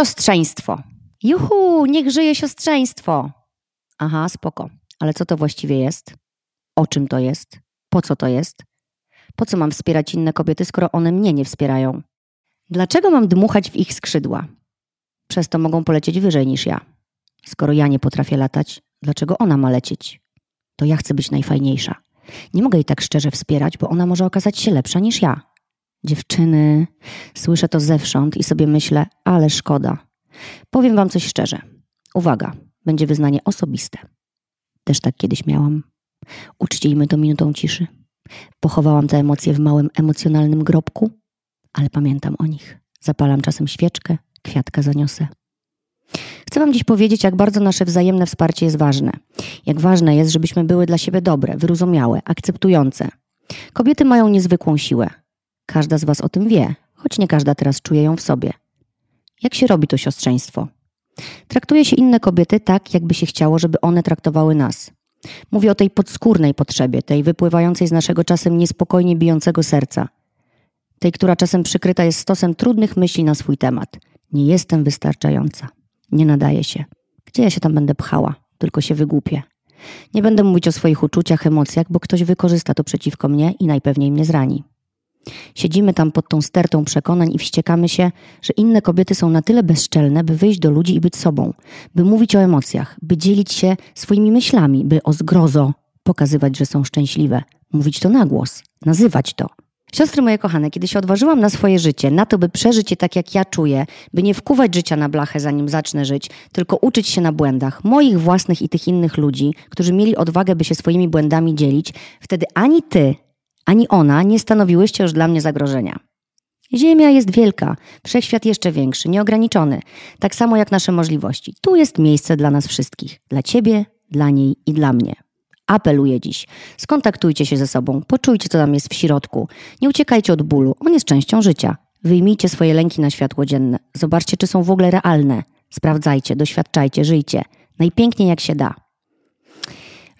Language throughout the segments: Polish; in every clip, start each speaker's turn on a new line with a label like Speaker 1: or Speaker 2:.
Speaker 1: Siostrzeństwo. Juhu, niech żyje siostrzeństwo. Aha, spoko. Ale co to właściwie jest? O czym to jest? Po co to jest? Po co mam wspierać inne kobiety, skoro one mnie nie wspierają? Dlaczego mam dmuchać w ich skrzydła? Przez to mogą polecieć wyżej niż ja. Skoro ja nie potrafię latać, dlaczego ona ma lecieć? To ja chcę być najfajniejsza. Nie mogę jej tak szczerze wspierać, bo ona może okazać się lepsza niż ja. Dziewczyny, słyszę to zewsząd i sobie myślę, ale szkoda. Powiem wam coś szczerze. Uwaga, będzie wyznanie osobiste. Też tak kiedyś miałam. Uczcijmy to minutą ciszy. Pochowałam te emocje w małym emocjonalnym grobku, ale pamiętam o nich. Zapalam czasem świeczkę, kwiatka zaniosę. Chcę Wam dziś powiedzieć, jak bardzo nasze wzajemne wsparcie jest ważne. Jak ważne jest, żebyśmy były dla siebie dobre, wyrozumiałe, akceptujące. Kobiety mają niezwykłą siłę. Każda z Was o tym wie, choć nie każda teraz czuje ją w sobie. Jak się robi to siostrzeństwo? Traktuje się inne kobiety tak, jakby się chciało, żeby one traktowały nas. Mówię o tej podskórnej potrzebie, tej wypływającej z naszego czasem niespokojnie bijącego serca. Tej, która czasem przykryta jest stosem trudnych myśli na swój temat. Nie jestem wystarczająca. Nie nadaje się. Gdzie ja się tam będę pchała? Tylko się wygłupię. Nie będę mówić o swoich uczuciach, emocjach, bo ktoś wykorzysta to przeciwko mnie i najpewniej mnie zrani. Siedzimy tam pod tą stertą przekonań i wściekamy się, że inne kobiety są na tyle bezczelne, by wyjść do ludzi i być sobą, by mówić o emocjach, by dzielić się swoimi myślami, by o zgrozo pokazywać, że są szczęśliwe, mówić to na głos, nazywać to. Siostry moje kochane, kiedy się odważyłam na swoje życie, na to, by przeżyć je tak, jak ja czuję, by nie wkuwać życia na blachę, zanim zacznę żyć, tylko uczyć się na błędach moich własnych i tych innych ludzi, którzy mieli odwagę, by się swoimi błędami dzielić, wtedy ani ty, ani ona nie stanowiłyście już dla mnie zagrożenia. Ziemia jest wielka, wszechświat jeszcze większy, nieograniczony, tak samo jak nasze możliwości. Tu jest miejsce dla nas wszystkich, dla ciebie, dla niej i dla mnie. Apeluję dziś. Skontaktujcie się ze sobą, poczujcie, co tam jest w środku. Nie uciekajcie od bólu, on jest częścią życia. Wyjmijcie swoje lęki na światło dzienne. Zobaczcie, czy są w ogóle realne. Sprawdzajcie, doświadczajcie, żyjcie. Najpiękniej jak się da.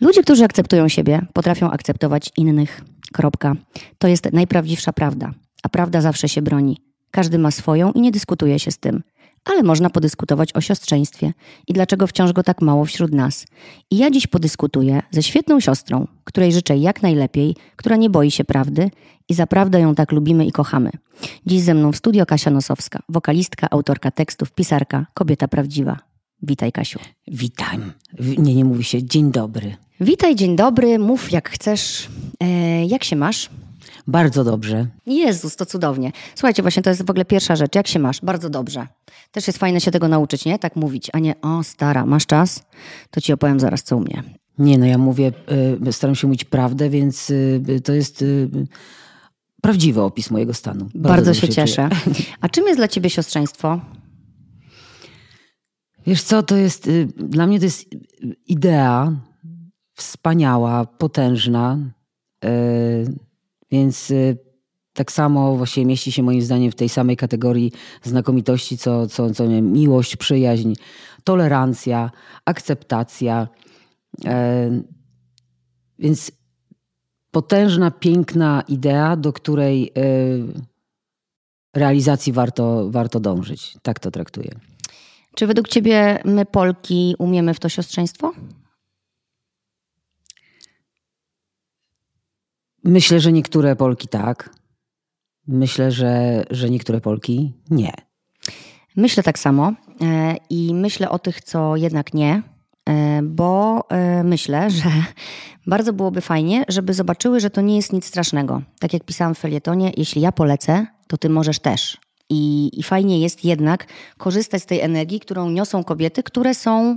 Speaker 1: Ludzie, którzy akceptują siebie, potrafią akceptować innych. Kropka. To jest najprawdziwsza prawda. A prawda zawsze się broni. Każdy ma swoją i nie dyskutuje się z tym ale można podyskutować o siostrzeństwie i dlaczego wciąż go tak mało wśród nas. I ja dziś podyskutuję ze świetną siostrą, której życzę jak najlepiej, która nie boi się prawdy i za prawdę ją tak lubimy i kochamy. Dziś ze mną w studio Kasia Nosowska, wokalistka, autorka tekstów, pisarka, kobieta prawdziwa. Witaj, Kasiu.
Speaker 2: Witam. Nie, nie mówi się dzień dobry.
Speaker 1: Witaj, dzień dobry, mów jak chcesz. E, jak się masz?
Speaker 2: Bardzo dobrze.
Speaker 1: Jezus, to cudownie. Słuchajcie, właśnie to jest w ogóle pierwsza rzecz. Jak się masz? Bardzo dobrze. Też jest fajne się tego nauczyć, nie? Tak mówić, a nie o stara, masz czas? To ci opowiem zaraz, co u mnie.
Speaker 2: Nie, no ja mówię, y, staram się mówić prawdę, więc y, to jest y, prawdziwy opis mojego stanu.
Speaker 1: Bardzo, Bardzo się cieszę. A czym jest dla ciebie siostrzeństwo?
Speaker 2: Wiesz co, to jest, dla mnie to jest idea wspaniała, potężna, więc tak samo właśnie mieści się moim zdaniem w tej samej kategorii znakomitości, co, co, co miłość, przyjaźń, tolerancja, akceptacja. Więc potężna, piękna idea, do której realizacji warto, warto dążyć. Tak to traktuję.
Speaker 1: Czy według Ciebie my, Polki, umiemy w to siostrzeństwo?
Speaker 2: Myślę, że niektóre Polki tak. Myślę, że, że niektóre Polki nie.
Speaker 1: Myślę tak samo e, i myślę o tych, co jednak nie, e, bo e, myślę, że bardzo byłoby fajnie, żeby zobaczyły, że to nie jest nic strasznego. Tak jak pisałam w felietonie, jeśli ja polecę, to ty możesz też. I, I fajnie jest jednak korzystać z tej energii, którą niosą kobiety, które są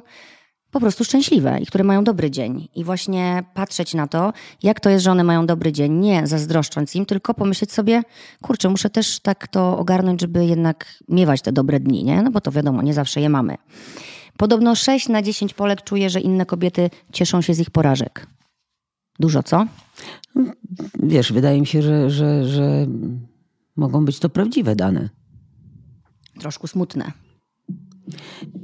Speaker 1: po prostu szczęśliwe i które mają dobry dzień. I właśnie patrzeć na to, jak to jest, że one mają dobry dzień, nie zazdroszcząc im, tylko pomyśleć sobie, kurczę, muszę też tak to ogarnąć, żeby jednak miewać te dobre dni, nie? No bo to wiadomo, nie zawsze je mamy. Podobno 6 na 10 Polek czuje, że inne kobiety cieszą się z ich porażek. Dużo, co?
Speaker 2: Wiesz, wydaje mi się, że, że, że mogą być to prawdziwe dane.
Speaker 1: Troszkę smutne.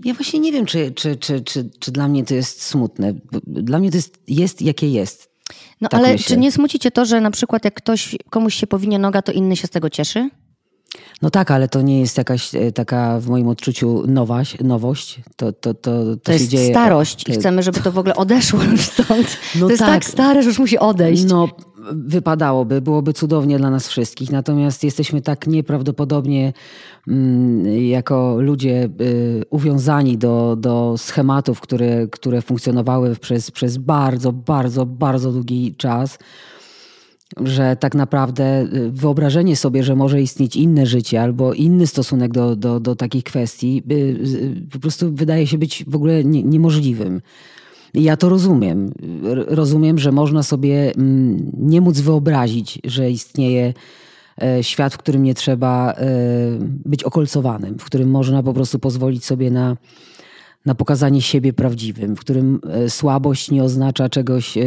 Speaker 2: Ja właśnie nie wiem, czy, czy, czy, czy, czy dla mnie to jest smutne. Dla mnie to jest, jest jakie jest.
Speaker 1: No tak ale myślę. czy nie smucicie to, że na przykład jak ktoś, komuś się powinie noga, to inny się z tego cieszy?
Speaker 2: No tak, ale to nie jest jakaś e, taka w moim odczuciu nowaś, nowość. To, to, to, to,
Speaker 1: To jest
Speaker 2: dzieje.
Speaker 1: starość i chcemy, żeby to w ogóle odeszło już stąd.
Speaker 2: No
Speaker 1: to jest tak.
Speaker 2: tak.
Speaker 1: stare, że już musi odejść.
Speaker 2: No, wypadałoby, byłoby cudownie dla nas wszystkich. Natomiast jesteśmy tak nieprawdopodobnie mm, jako ludzie y, uwiązani do, do schematów, które, które funkcjonowały przez, przez bardzo, bardzo, bardzo długi czas. Że tak naprawdę y, wyobrażenie sobie, że może istnieć inne życie albo inny stosunek do, do, do takich kwestii, y, po prostu wydaje się być w ogóle nie, niemożliwym. Ja to rozumiem. Rozumiem, że można sobie mm, nie móc wyobrazić, że istnieje e, świat, w którym nie trzeba e, być okolcowanym, w którym można po prostu pozwolić sobie na, na pokazanie siebie prawdziwym, w którym e, słabość nie oznacza czegoś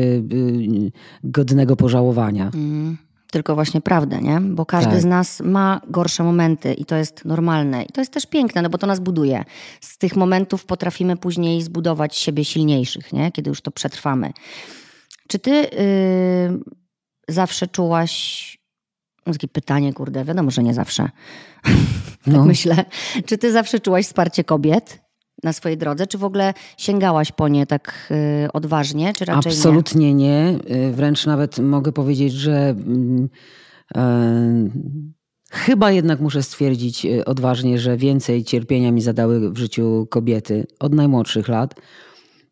Speaker 2: godnego pożałowania.
Speaker 1: Mm, Tylko właśnie prawdę, nie? Bo każdy
Speaker 2: Tak.
Speaker 1: z nas ma gorsze momenty i to jest normalne. I to jest też piękne, no bo to nas buduje. Z tych momentów potrafimy później zbudować siebie silniejszych, nie? Kiedy już to przetrwamy. Czy ty y, zawsze czułaś... No, takie pytanie, kurde, wiadomo, że nie zawsze.
Speaker 2: No.
Speaker 1: tak myślę. Czy ty zawsze czułaś wsparcie kobiet na swojej drodze? Czy w ogóle sięgałaś po nie tak y, odważnie, czy raczej nie?
Speaker 2: Absolutnie nie. Y, Wręcz nawet mogę powiedzieć, że mm, e, chyba jednak muszę stwierdzić e, odważnie, że więcej cierpienia mi zadały w życiu kobiety od najmłodszych lat.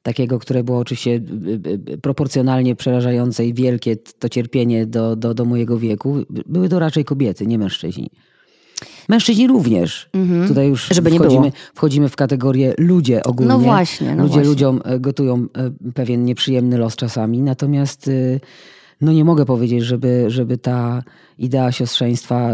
Speaker 2: Takiego, które było oczywiście y, y, y, proporcjonalnie przerażające i wielkie to cierpienie do, do, do mojego wieku. Były to raczej kobiety, nie mężczyźni. Mężczyźni również. Tutaj już
Speaker 1: Mhm. Żeby nie
Speaker 2: wchodzimy,
Speaker 1: było.
Speaker 2: wchodzimy w kategorię ludzie ogólnie.
Speaker 1: No właśnie, no
Speaker 2: ludzie
Speaker 1: właśnie.
Speaker 2: ludziom e, gotują e, pewien nieprzyjemny los czasami. Natomiast y, no nie mogę powiedzieć, żeby, żeby ta idea siostrzeństwa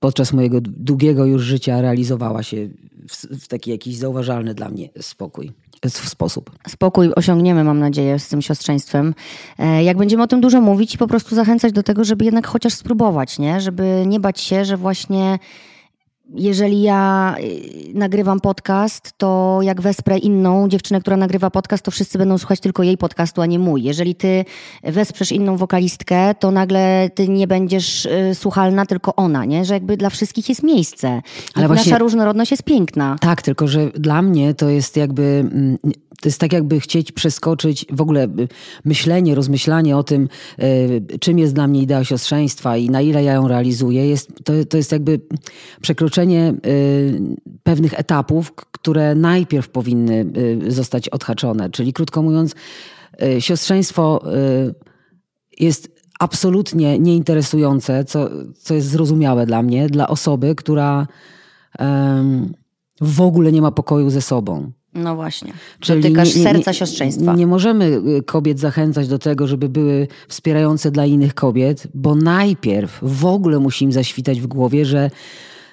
Speaker 2: podczas mojego długiego już życia realizowała się w, w taki jakiś zauważalny dla mnie spokój, w sposób.
Speaker 1: spokój osiągniemy, mam nadzieję, z tym siostrzeństwem. E, Jak będziemy o tym dużo mówić i po prostu zachęcać do tego, żeby jednak chociaż spróbować, nie? Żeby nie bać się, że właśnie jeżeli ja y, nagrywam podcast, to jak wesprę inną dziewczynę, która nagrywa podcast, to wszyscy będą słuchać tylko jej podcastu, a nie mój. Jeżeli ty wesprzesz inną wokalistkę, to nagle ty nie będziesz y, słuchalna, tylko ona, nie? Że jakby dla wszystkich jest miejsce.
Speaker 2: Ale
Speaker 1: Ale
Speaker 2: właśnie-
Speaker 1: Nasza różnorodność jest piękna.
Speaker 2: Tak, tylko że dla mnie to jest jakby. To jest tak, jakby chcieć przeskoczyć w ogóle y, myślenie, rozmyślanie o tym, y, czym jest dla mnie idea siostrzeństwa i na ile ja ją realizuję. Jest, to, to jest jakby przekroczenie y, pewnych etapów, które najpierw powinny zostać odhaczone. Czyli krótko mówiąc, siostrzeństwo jest absolutnie nieinteresujące, co, co jest zrozumiałe dla mnie, dla osoby, która w ogóle nie ma pokoju ze sobą.
Speaker 1: No właśnie.
Speaker 2: Czyli
Speaker 1: Dotykasz
Speaker 2: nie- nie-
Speaker 1: serca siostrzeństwa.
Speaker 2: Nie możemy y, kobiet zachęcać do tego, żeby były wspierające dla innych kobiet, bo najpierw w ogóle musi im zaświtać w głowie, że,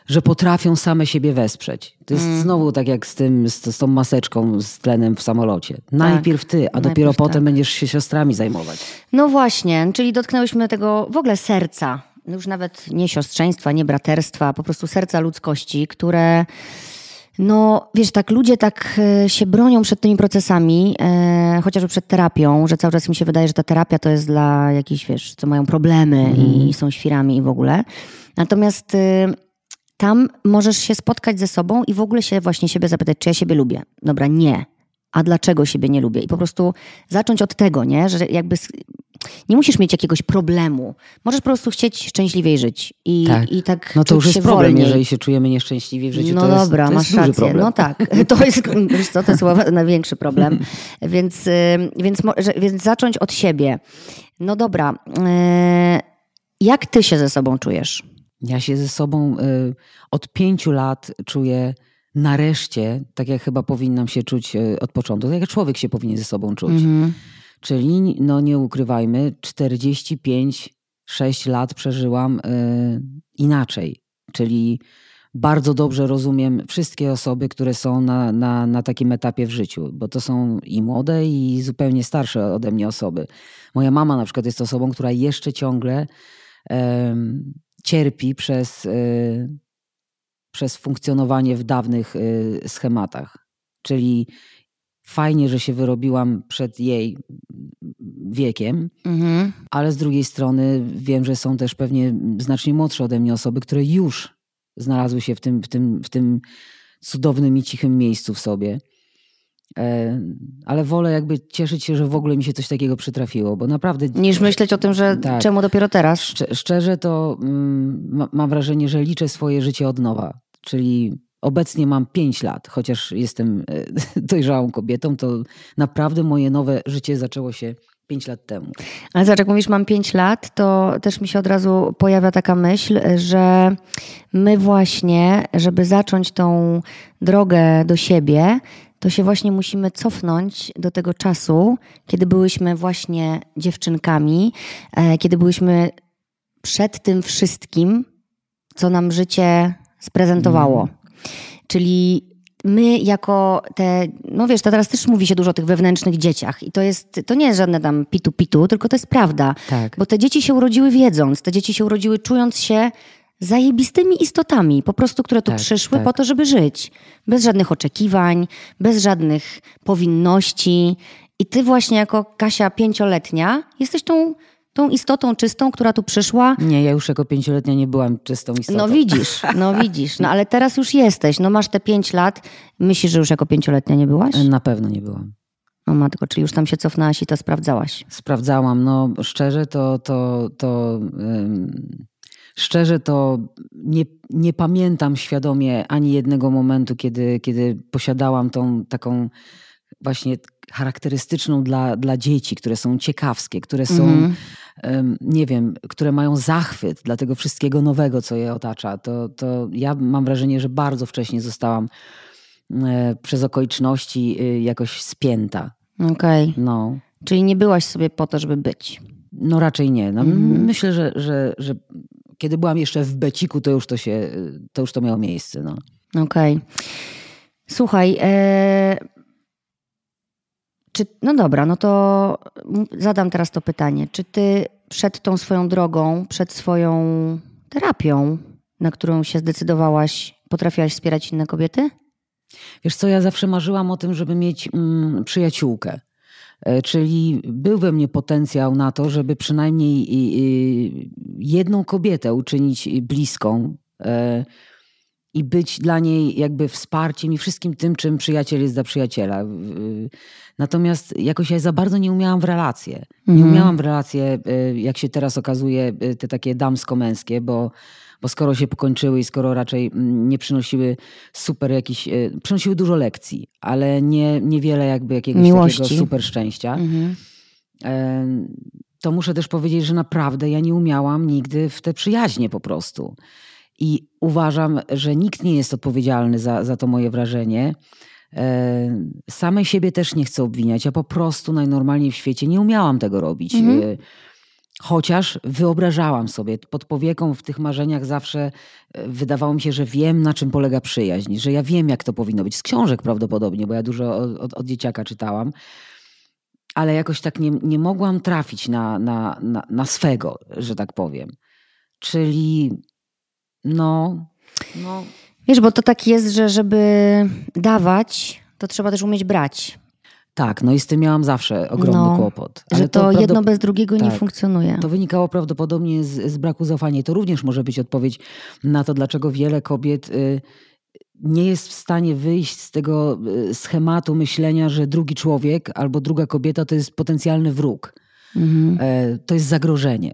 Speaker 2: że potrafią same siebie wesprzeć. To
Speaker 1: Mm.
Speaker 2: jest znowu tak jak z, tym, z, z tą maseczką z tlenem w samolocie. Najpierw ty, a dopiero
Speaker 1: Tak. Najpierw
Speaker 2: potem
Speaker 1: tak.
Speaker 2: będziesz się siostrami zajmować.
Speaker 1: No właśnie, czyli dotknęłyśmy tego w ogóle serca. Już nawet nie siostrzeństwa, nie braterstwa, po prostu serca ludzkości, które. No, wiesz, tak ludzie tak e, się bronią przed tymi procesami, e, chociażby przed terapią, że cały czas mi się wydaje, że ta terapia to jest dla jakichś, wiesz, co mają problemy i są świrami i w ogóle. Natomiast e, tam możesz się spotkać ze sobą i w ogóle się właśnie siebie zapytać, czy ja siebie lubię. Dobra, nie. A dlaczego siebie nie lubię? I po prostu zacząć od tego, nie? Że jakby nie musisz mieć jakiegoś problemu. Możesz po prostu chcieć szczęśliwiej żyć i
Speaker 2: Tak.
Speaker 1: i tak
Speaker 2: No to już jest problem,
Speaker 1: wolniej.
Speaker 2: jeżeli się czujemy nieszczęśliwi w życiu.
Speaker 1: No
Speaker 2: to jest,
Speaker 1: dobra,
Speaker 2: to jest
Speaker 1: masz rację.
Speaker 2: problem.
Speaker 1: No tak, to jest, wiesz co, to jest największy problem. Więc, y, więc, więc zacząć od siebie. No dobra, y, jak ty się ze sobą czujesz?
Speaker 2: Ja się ze sobą y, od pięciu lat czuję nareszcie, tak jak chyba powinnam się czuć od początku, tak jak człowiek się powinien ze sobą czuć.
Speaker 1: Mhm.
Speaker 2: Czyli, no nie ukrywajmy, 45-6 lat przeżyłam y, inaczej. Czyli bardzo dobrze rozumiem wszystkie osoby, które są na, na, na takim etapie w życiu, bo to są i młode, i zupełnie starsze ode mnie osoby. Moja mama na przykład jest osobą, która jeszcze ciągle cierpi przez, y, przez funkcjonowanie w dawnych y, schematach. Czyli fajnie, że się wyrobiłam przed jej wiekiem,
Speaker 1: Mhm.
Speaker 2: ale z drugiej strony wiem, że są też pewnie znacznie młodsze ode mnie osoby, które już znalazły się w tym, w tym, w tym cudownym i cichym miejscu w sobie. E, Ale wolę jakby cieszyć się, że w ogóle mi się coś takiego przytrafiło, bo naprawdę
Speaker 1: Niż myśleć o tym, że
Speaker 2: Tak.
Speaker 1: czemu dopiero teraz.
Speaker 2: Szcze- Szczerze to mm, ma, mam wrażenie, że liczę swoje życie od nowa. Czyli obecnie mam 5 lat, chociaż jestem e, dojrzałą kobietą, to naprawdę moje nowe życie zaczęło się 5 lat temu.
Speaker 1: Ale zobacz, jak mówisz, mam 5 lat, to też mi się od razu pojawia taka myśl, że my właśnie, żeby zacząć tą drogę do siebie, to się właśnie musimy cofnąć do tego czasu, kiedy byłyśmy właśnie dziewczynkami, e, kiedy byłyśmy przed tym wszystkim, co nam życie sprezentowało. Czyli my jako te, no wiesz, to teraz też mówi się dużo o tych wewnętrznych dzieciach i to jest, to nie jest żadne tam pitu-pitu, tylko to jest prawda.
Speaker 2: Tak.
Speaker 1: Bo te dzieci się urodziły wiedząc, te dzieci się urodziły czując się zajebistymi istotami, po prostu, które tu
Speaker 2: Tak,
Speaker 1: przyszły
Speaker 2: tak.
Speaker 1: po to, żeby żyć. Bez żadnych oczekiwań, bez żadnych powinności. I ty właśnie jako Kasia pięcioletnia jesteś tą, tą istotą czystą, która tu przyszła.
Speaker 2: Nie, ja już jako pięcioletnia nie byłam czystą istotą.
Speaker 1: No widzisz, no widzisz. No ale teraz już jesteś. No masz te pięć lat. Myślisz, że już jako pięcioletnia nie byłaś?
Speaker 2: Na pewno nie byłam.
Speaker 1: O matko, czyli już tam się cofnęłaś i to sprawdzałaś.
Speaker 2: Sprawdzałam, no szczerze to, to, to ym, szczerze to nie, nie pamiętam świadomie ani jednego momentu, kiedy, kiedy posiadałam tą taką właśnie charakterystyczną dla, dla dzieci, które są ciekawskie, które są,
Speaker 1: Mhm.
Speaker 2: ym, nie wiem, które mają zachwyt dla tego wszystkiego nowego, co je otacza. To, to ja mam wrażenie, że bardzo wcześnie zostałam e, przez okoliczności y, jakoś spięta.
Speaker 1: Okej.
Speaker 2: No.
Speaker 1: Czyli nie byłaś sobie po to, żeby być.
Speaker 2: No raczej nie. No,
Speaker 1: Mhm.
Speaker 2: Myślę, że, że, że kiedy byłam jeszcze w beciku, to już to się, to już to miało miejsce. No.
Speaker 1: Okej. Słuchaj, e... czy, no dobra, no to zadam teraz to pytanie. Czy ty przed tą swoją drogą, przed swoją terapią, na którą się zdecydowałaś, potrafiłaś wspierać inne kobiety?
Speaker 2: Wiesz co, ja zawsze marzyłam o tym, żeby mieć mm, przyjaciółkę. E, Czyli był we mnie potencjał na to, żeby przynajmniej jedną kobietę uczynić bliską e, i być dla niej jakby wsparciem i wszystkim tym, czym przyjaciel jest dla przyjaciela. Natomiast jakoś ja za bardzo nie umiałam w relacje. Nie
Speaker 1: Mhm.
Speaker 2: umiałam w relacje, e, jak się teraz okazuje, e, te takie damsko-męskie, bo, bo skoro się pokończyły i skoro raczej mm, nie przynosiły super jakiś, e, przynosiły dużo lekcji, ale nie, niewiele jakby jakiegoś
Speaker 1: Miłości.
Speaker 2: takiego super szczęścia.
Speaker 1: Mhm.
Speaker 2: To muszę też powiedzieć, że naprawdę ja nie umiałam nigdy w te przyjaźnie po prostu. I uważam, że nikt nie jest odpowiedzialny za, za to moje wrażenie. E, Samej siebie też nie chcę obwiniać. Ja po prostu najnormalniej w świecie nie umiałam tego robić.
Speaker 1: Mhm.
Speaker 2: E, Chociaż wyobrażałam sobie, pod powieką w tych marzeniach zawsze e, wydawało mi się, że wiem, na czym polega przyjaźń, że ja wiem, jak to powinno być. Z książek prawdopodobnie, bo ja dużo od, od, od dzieciaka czytałam ale jakoś tak nie, nie mogłam trafić na, na, na, na swego, że tak powiem. Czyli no, no
Speaker 1: Wiesz, bo to tak jest, że żeby dawać, to trzeba też umieć brać.
Speaker 2: tak, no i z tym miałam zawsze ogromny
Speaker 1: No,
Speaker 2: kłopot.
Speaker 1: Że to,
Speaker 2: prawdop-
Speaker 1: jedno bez drugiego nie
Speaker 2: tak.
Speaker 1: funkcjonuje.
Speaker 2: To wynikało prawdopodobnie z, z braku zaufania. I to również może być odpowiedź na to, dlaczego wiele kobiet y, nie jest w stanie wyjść z tego y, schematu myślenia, że drugi człowiek albo druga kobieta to jest potencjalny wróg.
Speaker 1: Mhm.
Speaker 2: E, To jest zagrożenie.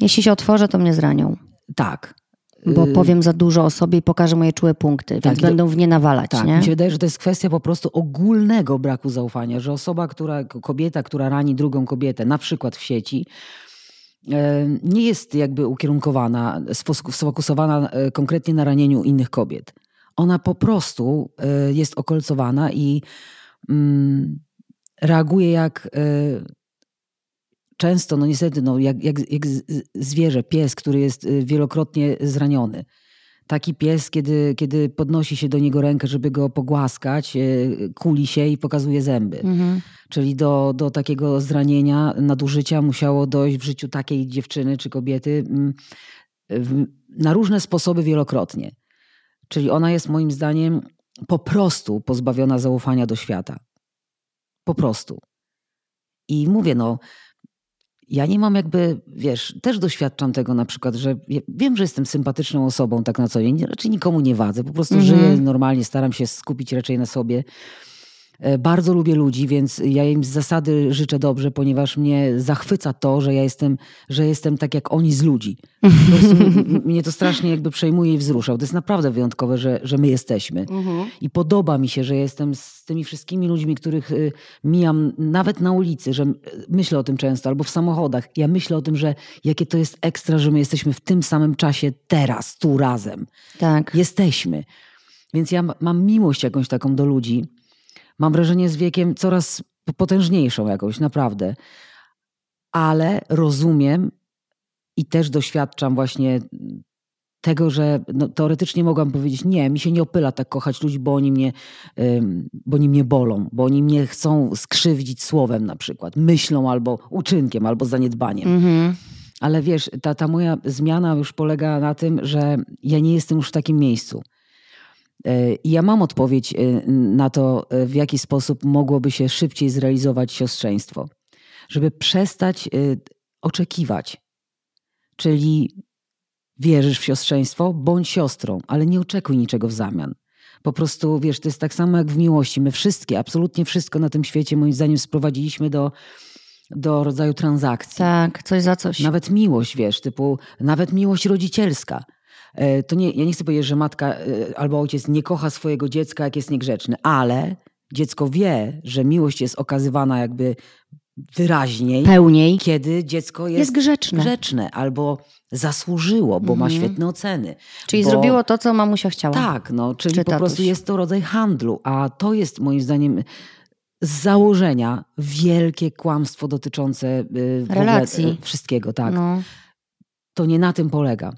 Speaker 1: Jeśli się otworzę, to mnie zranią.
Speaker 2: Tak.
Speaker 1: Bo
Speaker 2: Y,
Speaker 1: powiem za dużo o sobie i pokażę moje czułe punkty,
Speaker 2: Tak,
Speaker 1: więc będą w nie nawalać,
Speaker 2: Tak,
Speaker 1: nie?
Speaker 2: mi się wydaje, że to jest kwestia po prostu ogólnego braku zaufania, że osoba, która, kobieta, która rani drugą kobietę, na przykład w sieci, e, nie jest jakby ukierunkowana, sfokusowana e, konkretnie na ranieniu innych kobiet. Ona po prostu e, jest okolcowana i mm, reaguje jak często, no niestety, no, jak, jak, jak zwierzę, pies, który jest e, wielokrotnie zraniony. Taki pies, kiedy, kiedy podnosi się do niego rękę, żeby go pogłaskać, e, kuli się i pokazuje zęby.
Speaker 1: Mhm.
Speaker 2: Czyli do, do takiego zranienia, nadużycia musiało dojść w życiu takiej dziewczyny czy kobiety mm, na różne sposoby wielokrotnie. Czyli ona jest moim zdaniem po prostu pozbawiona zaufania do świata. Po prostu. I mówię, no, ja nie mam jakby, wiesz, też doświadczam tego na przykład, że ja wiem, że jestem sympatyczną osobą tak na co dzień, raczej nikomu nie wadzę, po prostu
Speaker 1: Mhm.
Speaker 2: żyję normalnie, staram się skupić raczej na sobie. E, Bardzo lubię ludzi, więc ja im z zasady życzę dobrze, ponieważ mnie zachwyca to, że ja jestem, że jestem tak jak oni z ludzi. Mnie to strasznie jakby przejmuje i wzrusza. To jest naprawdę wyjątkowe, że, że my jesteśmy. I podoba mi się, że jestem z tymi wszystkimi ludźmi, których y, mijam nawet na ulicy, że myślę o tym często, albo w samochodach. Ja myślę o tym, że jakie to jest ekstra, że my jesteśmy w tym samym czasie teraz, tu razem.
Speaker 1: Tak.
Speaker 2: Jesteśmy. Więc ja ma- mam miłość jakąś taką do ludzi. Mam wrażenie z wiekiem coraz potężniejszą jakąś, naprawdę. Ale rozumiem i też doświadczam właśnie tego, że no, teoretycznie mogłam powiedzieć, nie, mi się nie opyla tak kochać ludzi, bo oni mnie, ym, bo oni mnie bolą, bo oni mnie chcą skrzywdzić słowem na przykład, myślą albo uczynkiem, albo zaniedbaniem.
Speaker 1: Mhm.
Speaker 2: Ale wiesz, ta, ta moja zmiana już polega na tym, że ja nie jestem już w takim miejscu. E, I ja mam odpowiedź e, na to, e, w jaki sposób mogłoby się szybciej zrealizować siostrzeństwo. Żeby przestać oczekiwać. Czyli wierzysz w siostrzeństwo, bądź siostrą, ale nie oczekuj niczego w zamian. Po prostu, wiesz, to jest tak samo jak w miłości. My wszystkie, absolutnie wszystko na tym świecie, moim zdaniem, sprowadziliśmy do, do rodzaju transakcji.
Speaker 1: Tak, coś za coś.
Speaker 2: Nawet miłość, wiesz, typu, nawet miłość rodzicielska. E, To nie, ja nie chcę powiedzieć, że matka e, albo ojciec nie kocha swojego dziecka, jak jest niegrzeczny, ale dziecko wie, że miłość jest okazywana jakby wyraźniej,
Speaker 1: Pełniej.
Speaker 2: kiedy dziecko jest,
Speaker 1: Jest grzeczne.
Speaker 2: grzeczne albo zasłużyło, bo ma
Speaker 1: Mhm.
Speaker 2: świetne oceny.
Speaker 1: Czyli
Speaker 2: bo-
Speaker 1: zrobiło to, co mamusia chciała.
Speaker 2: Tak, no, czyli
Speaker 1: Czy
Speaker 2: po prostu
Speaker 1: tatuś.
Speaker 2: jest to rodzaj handlu, a to jest moim zdaniem z założenia wielkie kłamstwo dotyczące y,
Speaker 1: Relacji.
Speaker 2: y, wszystkiego, tak.
Speaker 1: No.
Speaker 2: To nie na tym polega.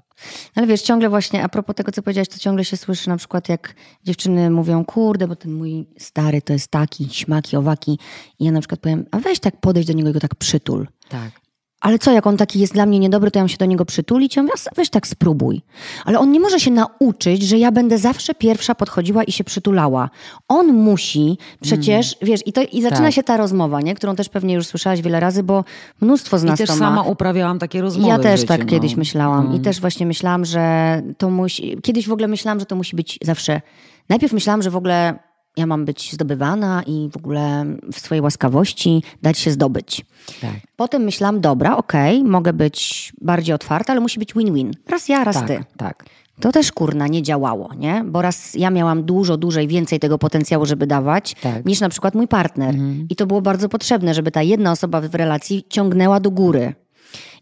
Speaker 1: Ale wiesz, ciągle właśnie, a propos tego, co powiedziałaś, to ciągle się słyszy na przykład, jak dziewczyny mówią, kurde, bo ten mój stary to jest taki, śmaki, owaki. I ja na przykład powiem, a weź tak podejść do niego i go tak przytul.
Speaker 2: Tak.
Speaker 1: Ale co, jak on taki jest dla mnie niedobry, to ja mam się do niego przytulić? Ja mówię, "A weź tak spróbuj. Ale on nie może się nauczyć, że ja będę zawsze pierwsza podchodziła i się przytulała. On musi przecież, wiesz, i, to, i zaczyna
Speaker 2: Tak.
Speaker 1: się ta rozmowa, nie? którą też pewnie już słyszałaś wiele razy, bo mnóstwo z
Speaker 2: I
Speaker 1: nas
Speaker 2: też
Speaker 1: to
Speaker 2: sama
Speaker 1: ma.
Speaker 2: uprawiałam takie rozmowy
Speaker 1: Ja też
Speaker 2: życiu,
Speaker 1: tak
Speaker 2: no.
Speaker 1: kiedyś myślałam.
Speaker 2: No.
Speaker 1: I też właśnie myślałam, że to musi. Kiedyś w ogóle myślałam, że to musi być zawsze. Najpierw myślałam, że w ogóle ja mam być zdobywana i w ogóle w swojej łaskawości dać się zdobyć.
Speaker 2: Tak.
Speaker 1: Potem myślałam, dobra, okej, mogę być bardziej otwarta, ale musi być win-win. Raz ja, raz
Speaker 2: Tak,
Speaker 1: ty.
Speaker 2: tak.
Speaker 1: To też kurna nie działało, nie? Bo raz ja miałam dużo, dłużej więcej tego potencjału, żeby dawać,
Speaker 2: Tak.
Speaker 1: niż na przykład mój partner. I to było bardzo potrzebne, żeby ta jedna osoba w relacji ciągnęła do góry.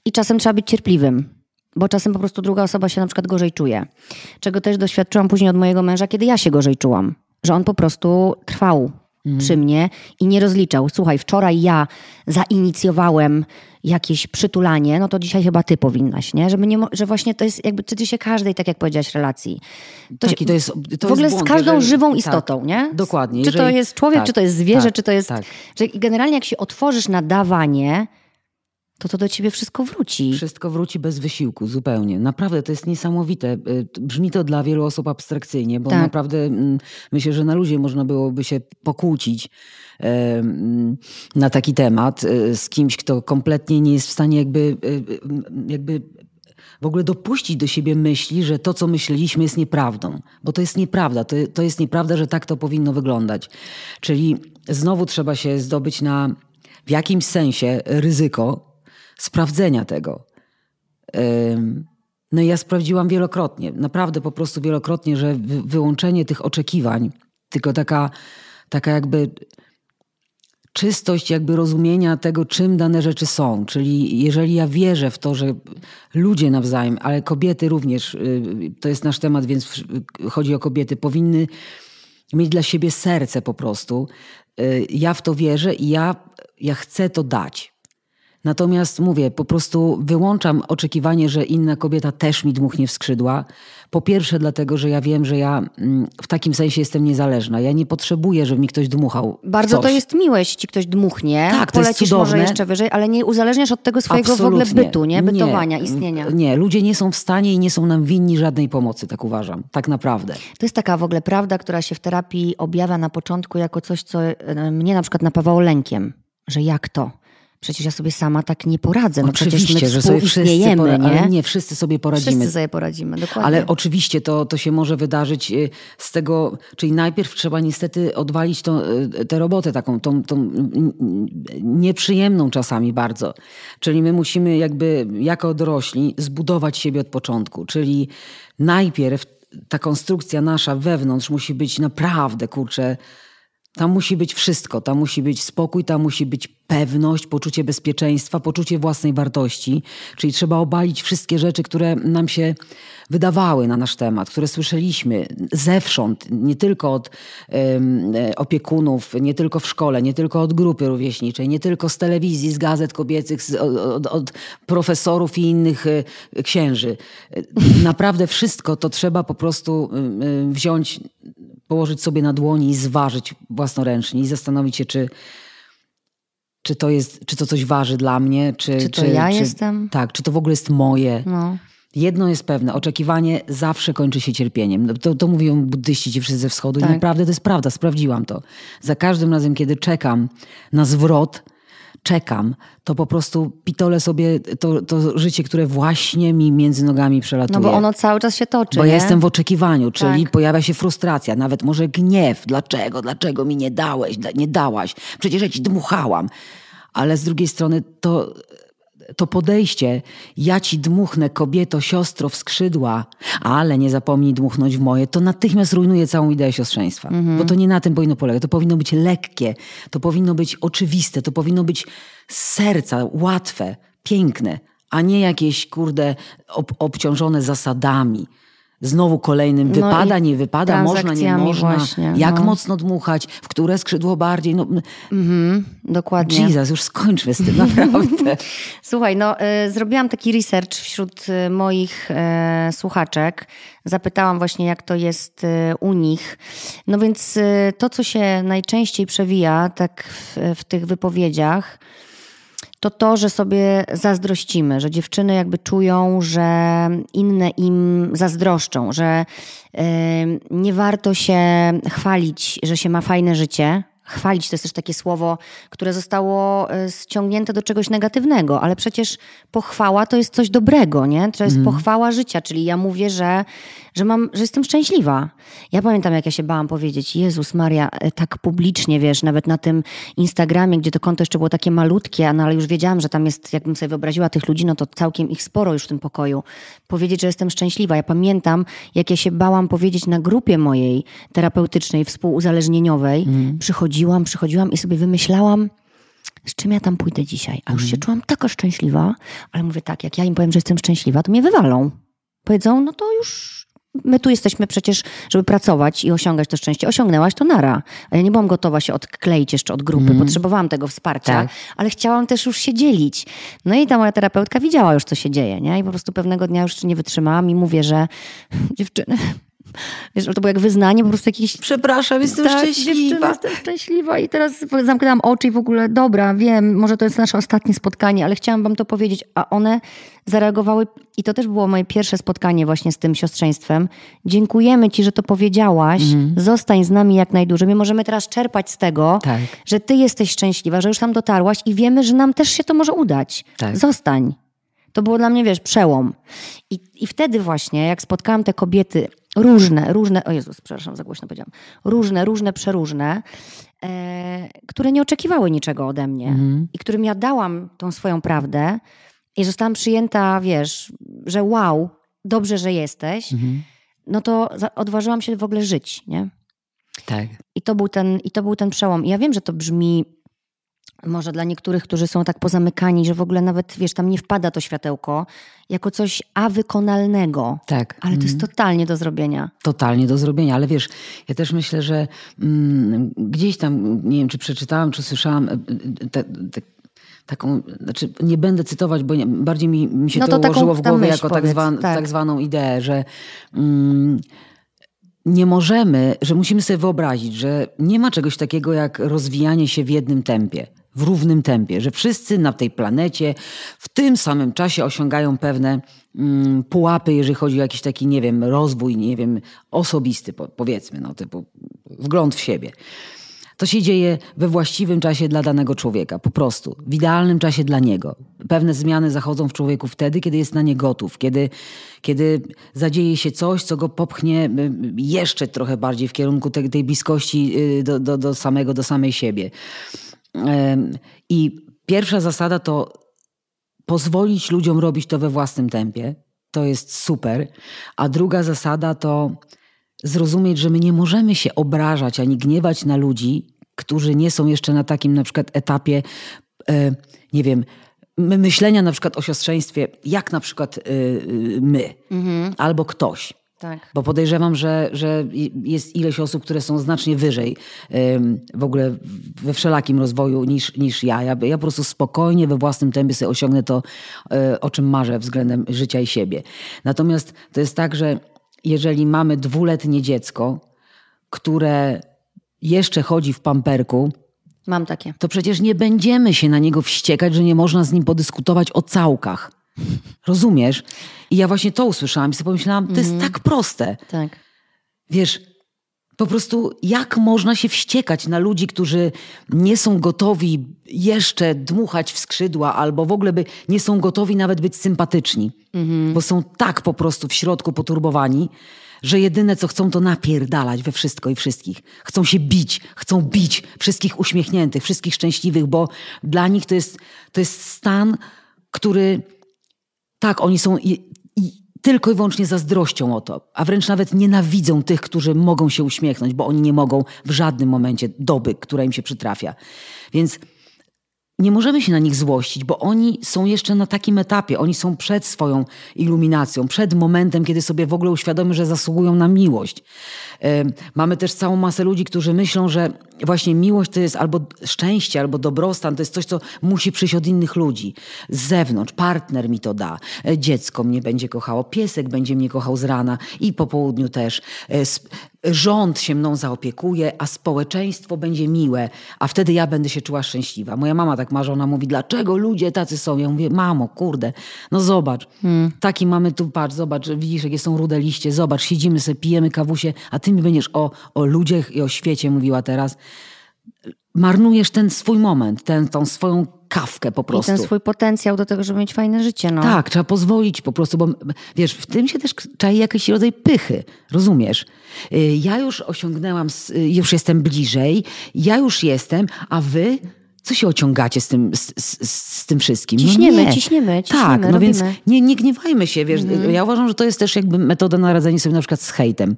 Speaker 1: I czasem trzeba być cierpliwym, bo czasem po prostu druga osoba się na przykład gorzej czuje. Czego też doświadczyłam później od mojego męża, kiedy ja się gorzej czułam. Że on po prostu trwał przy mnie i nie rozliczał. Słuchaj, wczoraj ja zainicjowałem jakieś przytulanie, no to dzisiaj chyba ty powinnaś, nie? Żeby nie, że właśnie to jest jakby tyczy się każdej, tak jak powiedziałaś, relacji. To
Speaker 2: Tak,
Speaker 1: się,
Speaker 2: to jest, to
Speaker 1: w ogóle
Speaker 2: jest
Speaker 1: z
Speaker 2: błąd,
Speaker 1: każdą
Speaker 2: jeżeli-
Speaker 1: żywą
Speaker 2: tak,
Speaker 1: istotą, nie?
Speaker 2: Dokładnie.
Speaker 1: Czy to
Speaker 2: jeżeli-
Speaker 1: jest człowiek,
Speaker 2: tak,
Speaker 1: czy to jest zwierzę,
Speaker 2: tak,
Speaker 1: czy to jest...
Speaker 2: Tak.
Speaker 1: Że generalnie jak się otworzysz na dawanie, to to do ciebie wszystko wróci.
Speaker 2: Wszystko wróci bez wysiłku, zupełnie. Naprawdę to jest niesamowite. Y, Brzmi to dla wielu osób abstrakcyjnie, bo
Speaker 1: Tak.
Speaker 2: naprawdę mm, myślę, że na luzie można byłoby się pokłócić na taki temat e, z kimś, kto kompletnie nie jest w stanie jakby, y, y, jakby w ogóle dopuścić do siebie myśli, że to, co myśleliśmy, jest nieprawdą. Bo to jest nieprawda. To, to jest nieprawda, że tak to powinno wyglądać. Czyli znowu trzeba się zdobyć na w jakimś sensie ryzyko sprawdzenia tego. No i ja sprawdziłam wielokrotnie, naprawdę po prostu wielokrotnie, że wy, wyłączenie tych oczekiwań, tylko taka, taka jakby czystość jakby rozumienia tego, czym dane rzeczy są. Czyli jeżeli ja wierzę w to, że ludzie nawzajem, ale kobiety również, y, to jest nasz temat, więc chodzi o kobiety, powinny mieć dla siebie serce po prostu. Y, Ja w to wierzę i ja, ja chcę to dać. Natomiast mówię, po prostu wyłączam oczekiwanie, że inna kobieta też mi dmuchnie w skrzydła. Po pierwsze, dlatego, że ja wiem, że ja mm, w takim sensie jestem niezależna. Ja nie potrzebuję, żeby mi ktoś dmuchał.
Speaker 1: Bardzo to
Speaker 2: coś.
Speaker 1: jest miłe, jeśli ci ktoś dmuchnie,
Speaker 2: Tak, to jest
Speaker 1: polecisz może
Speaker 2: cudowne.
Speaker 1: jeszcze wyżej, ale nie uzależniasz od tego swojego w ogóle
Speaker 2: Absolutnie.
Speaker 1: bytu, nie? Bytowania, istnienia.
Speaker 2: Nie, ludzie nie są w stanie i nie są nam winni żadnej pomocy, tak uważam. Tak naprawdę.
Speaker 1: To jest taka w ogóle prawda, która się w terapii objawia na początku jako coś, co mnie na przykład napawało lękiem. Że jak to? Przecież ja sobie sama tak nie poradzę. No
Speaker 2: Oczywiście,
Speaker 1: przecież my
Speaker 2: że sobie wszyscy pora-
Speaker 1: nie?
Speaker 2: ale nie wszyscy sobie poradzimy.
Speaker 1: Wszyscy sobie poradzimy, dokładnie.
Speaker 2: Ale oczywiście to, to się może wydarzyć y, z tego, czyli najpierw trzeba niestety odwalić tą, y, tę robotę taką, tą, tą nieprzyjemną czasami bardzo. Czyli my musimy jakby jako dorośli zbudować siebie od początku. Czyli najpierw ta konstrukcja nasza wewnątrz musi być naprawdę, kurczę, tam musi być wszystko. Tam musi być spokój, tam musi być pewność, poczucie bezpieczeństwa, poczucie własnej wartości. Czyli trzeba obalić wszystkie rzeczy, które nam się wydawały na nasz temat, które słyszeliśmy zewsząd, nie tylko od e, opiekunów, nie tylko w szkole, nie tylko od grupy rówieśniczej, nie tylko z telewizji, z gazet kobiecych, z, od, od, profesorów i innych e, księży. Naprawdę wszystko to trzeba po prostu wziąć położyć sobie na dłoni i zważyć własnoręcznie i zastanowić się, czy, czy, to, jest, czy to coś waży dla mnie, czy,
Speaker 1: Czy to ja jestem?
Speaker 2: Tak, czy to w ogóle jest moje.
Speaker 1: No.
Speaker 2: Jedno jest pewne, oczekiwanie zawsze kończy się cierpieniem. No, To, to mówią buddyści ci wszyscy ze wschodu
Speaker 1: Tak.
Speaker 2: i naprawdę to jest prawda, sprawdziłam to. Za każdym razem, kiedy czekam na zwrot, czekam, to po prostu pitolę sobie to, to życie, które właśnie mi między nogami przelatuje.
Speaker 1: no bo ono cały czas się toczy,
Speaker 2: Bo
Speaker 1: nie?
Speaker 2: ja jestem w oczekiwaniu, czyli
Speaker 1: Tak.
Speaker 2: pojawia się frustracja, nawet może gniew. Dlaczego? Dlaczego mi nie dałeś, da- nie dałaś? Przecież ja ci dmuchałam. Ale z drugiej strony to, to podejście, ja ci dmuchnę, kobieto, siostro, w skrzydła, ale nie zapomnij dmuchnąć w moje, to natychmiast rujnuje całą ideę siostrzeństwa. Bo to nie na tym powinno polegać. To powinno być lekkie, to powinno być oczywiste, to powinno być z serca, łatwe, piękne, a nie jakieś, kurde, ob, obciążone zasadami. Znowu kolejnym
Speaker 1: No
Speaker 2: wypada, nie wypada, można, nie można,
Speaker 1: właśnie,
Speaker 2: jak
Speaker 1: no.
Speaker 2: mocno dmuchać, w które skrzydło bardziej. No,
Speaker 1: Mhm, dokładnie.
Speaker 2: Jesus, już skończmy z tym, naprawdę.
Speaker 1: Słuchaj, no y, zrobiłam taki research wśród y, moich y, słuchaczek. Zapytałam właśnie, jak to jest y, u nich. No więc y, to, co się najczęściej przewija tak w, w tych wypowiedziach, to to, że sobie zazdrościmy, że dziewczyny jakby czują, że inne im zazdroszczą, że y, nie warto się chwalić, że się ma fajne życie. Chwalić to jest też takie słowo, które zostało y, ściągnięte do czegoś negatywnego, ale przecież pochwała to jest coś dobrego, nie? To jest pochwała życia, czyli ja mówię, że, że, mam, że jestem szczęśliwa. Ja pamiętam, jak ja się bałam powiedzieć, Jezus Maria, e, tak publicznie, wiesz, nawet na tym Instagramie, gdzie to konto jeszcze było takie malutkie, no ale już wiedziałam, że tam jest, jakbym sobie wyobraziła tych ludzi, no to całkiem ich sporo już w tym pokoju. Powiedzieć, że jestem szczęśliwa. Ja pamiętam, jak ja się bałam powiedzieć na grupie mojej terapeutycznej, współuzależnieniowej. Przychodziłam, przychodziłam i sobie wymyślałam, z czym ja tam pójdę dzisiaj. A już się czułam taka szczęśliwa, ale mówię tak, jak ja im powiem, że jestem szczęśliwa, to mnie wywalą. Powiedzą, no to już my tu jesteśmy przecież, żeby pracować i osiągać to szczęście. Osiągnęłaś to nara. Ja nie byłam gotowa się odkleić jeszcze od grupy, potrzebowałam tego wsparcia,
Speaker 2: Tak.
Speaker 1: ale chciałam też już się dzielić. No i ta moja terapeutka widziała już, co się dzieje, nie? I po prostu pewnego dnia już nie wytrzymałam i mówię, że dziewczyny, wiesz, to było jak wyznanie, po prostu jakiś
Speaker 2: Przepraszam, jestem
Speaker 1: tak, dziewczyna, jestem szczęśliwa i teraz zamknęłam oczy i w ogóle, dobra, wiem, może to jest nasze ostatnie spotkanie, ale chciałam wam to powiedzieć, a one zareagowały i to też było moje pierwsze spotkanie właśnie z tym siostrzeństwem. Dziękujemy ci, że to powiedziałaś, zostań z nami jak najdłużej. My możemy teraz czerpać z tego,
Speaker 2: Tak.
Speaker 1: że ty jesteś szczęśliwa, że już tam dotarłaś i wiemy, że nam też się to może udać.
Speaker 2: Tak.
Speaker 1: Zostań. To było dla mnie, wiesz, przełom. I, I wtedy właśnie, jak spotkałam te kobiety, różne, różne, o Jezus, przepraszam, za głośno powiedziałam, różne, różne, przeróżne, e, które nie oczekiwały niczego ode mnie i którym ja dałam tą swoją prawdę i zostałam przyjęta, wiesz, że wow, dobrze, że jesteś, no to odważyłam się w ogóle żyć, nie?
Speaker 2: Tak.
Speaker 1: I to był ten, i to był ten przełom. I ja wiem, że to brzmi może dla niektórych, którzy są tak pozamykani, że w ogóle nawet, wiesz, tam nie wpada to światełko, jako coś awykonalnego.
Speaker 2: Tak.
Speaker 1: Ale to jest totalnie do zrobienia.
Speaker 2: totalnie do zrobienia. Ale wiesz, ja też myślę, że mm, gdzieś tam, nie wiem, czy przeczytałam, czy słyszałam e, te, te, taką, znaczy nie będę cytować, bo nie, bardziej mi, mi się
Speaker 1: No
Speaker 2: to,
Speaker 1: to
Speaker 2: ułożyło w głowie
Speaker 1: myśl
Speaker 2: jako tak, zwan,
Speaker 1: tak.
Speaker 2: tak zwaną ideę, że mm, nie możemy, że musimy sobie wyobrazić, że nie ma czegoś takiego jak rozwijanie się w jednym tempie. W równym tempie, że wszyscy na tej planecie w tym samym czasie osiągają pewne mm, pułapy, jeżeli chodzi o jakiś taki, nie wiem, rozwój, nie wiem, osobisty, po, powiedzmy, no, typu wgląd w siebie. To się dzieje we właściwym czasie dla danego człowieka, po prostu. W idealnym czasie dla niego. Pewne zmiany zachodzą w człowieku wtedy, kiedy jest na nie gotów, kiedy, kiedy zadzieje się coś, co go popchnie y, jeszcze trochę bardziej w kierunku tej, tej bliskości y, do, do, do samego, do samej siebie. I pierwsza zasada to pozwolić ludziom robić to we własnym tempie. To jest super. A druga zasada to zrozumieć, że my nie możemy się obrażać ani gniewać na ludzi, którzy nie są jeszcze na takim na przykład etapie, e, nie wiem, myślenia na przykład o siostrzeństwie, jak na przykład e, my mhm. albo ktoś. Tak. Bo podejrzewam, że, że jest ileś osób, które są znacznie wyżej w ogóle we wszelakim rozwoju niż, niż ja. ja. Ja po prostu spokojnie we własnym tempie sobie osiągnę to, e, o czym marzę względem życia i siebie. Natomiast to jest tak, że jeżeli mamy dwuletnie dziecko, które jeszcze chodzi w pamperku,
Speaker 1: Mam takie.
Speaker 2: To przecież nie będziemy się na niego wściekać, że nie można z nim podyskutować o całkach. Rozumiesz? I ja właśnie to usłyszałam i sobie pomyślałam, to jest mhm. tak proste.
Speaker 1: Tak.
Speaker 2: Wiesz, po prostu jak można się wściekać na ludzi, którzy nie są gotowi jeszcze dmuchać w skrzydła, albo w ogóle by nie są gotowi nawet być sympatyczni, mhm. bo są tak po prostu w środku poturbowani, że jedyne co chcą to napierdalać we wszystko i wszystkich. Chcą się bić, chcą bić wszystkich uśmiechniętych, wszystkich szczęśliwych, bo dla nich to jest, to jest stan, który tak, oni są i, i tylko i wyłącznie zazdrością o to, a wręcz nawet nienawidzą tych, którzy mogą się uśmiechnąć, bo oni nie mogą w żadnym momencie doby, która im się przytrafia. Więc nie możemy się na nich złościć, bo oni są jeszcze na takim etapie, oni są przed swoją iluminacją, przed momentem, kiedy sobie w ogóle uświadomią, że zasługują na miłość. Mamy też całą masę ludzi, którzy myślą, że właśnie miłość to jest albo szczęście, albo dobrostan, to jest coś, co musi przyjść od innych ludzi. Z zewnątrz, partner mi to da, e, dziecko mnie będzie kochało, piesek będzie mnie kochał z rana i po południu też. E, rząd się mną zaopiekuje, a społeczeństwo będzie miłe, a wtedy ja będę się czuła szczęśliwa. Moja mama tak marzy, ona mówi, dlaczego ludzie tacy są? Ja mówię, mamo, kurde, no zobacz, hmm. taki mamy tu, patrz, zobacz, widzisz, jakie są rude liście, zobacz, siedzimy sobie, pijemy kawusie, a ty mi będziesz o, o ludziach i o świecie mówiła teraz. Marnujesz ten swój moment, ten, tą swoją kawkę po prostu.
Speaker 1: I ten swój potencjał do tego, żeby mieć fajne życie. No.
Speaker 2: Tak, trzeba pozwolić po prostu, bo wiesz, w tym się też czai jakiś rodzaj pychy, rozumiesz? Y, ja już osiągnęłam, y, już jestem bliżej, ja już jestem, a wy co się ociągacie z tym, z, z, z tym wszystkim?
Speaker 1: No ciśniemy, no ciśniemy, ciśniemy,
Speaker 2: Tak, no robimy. więc nie, nie gniewajmy się, wiesz. Mhm. Ja uważam, że to jest też jakby metoda na radzenie sobie na przykład z hejtem.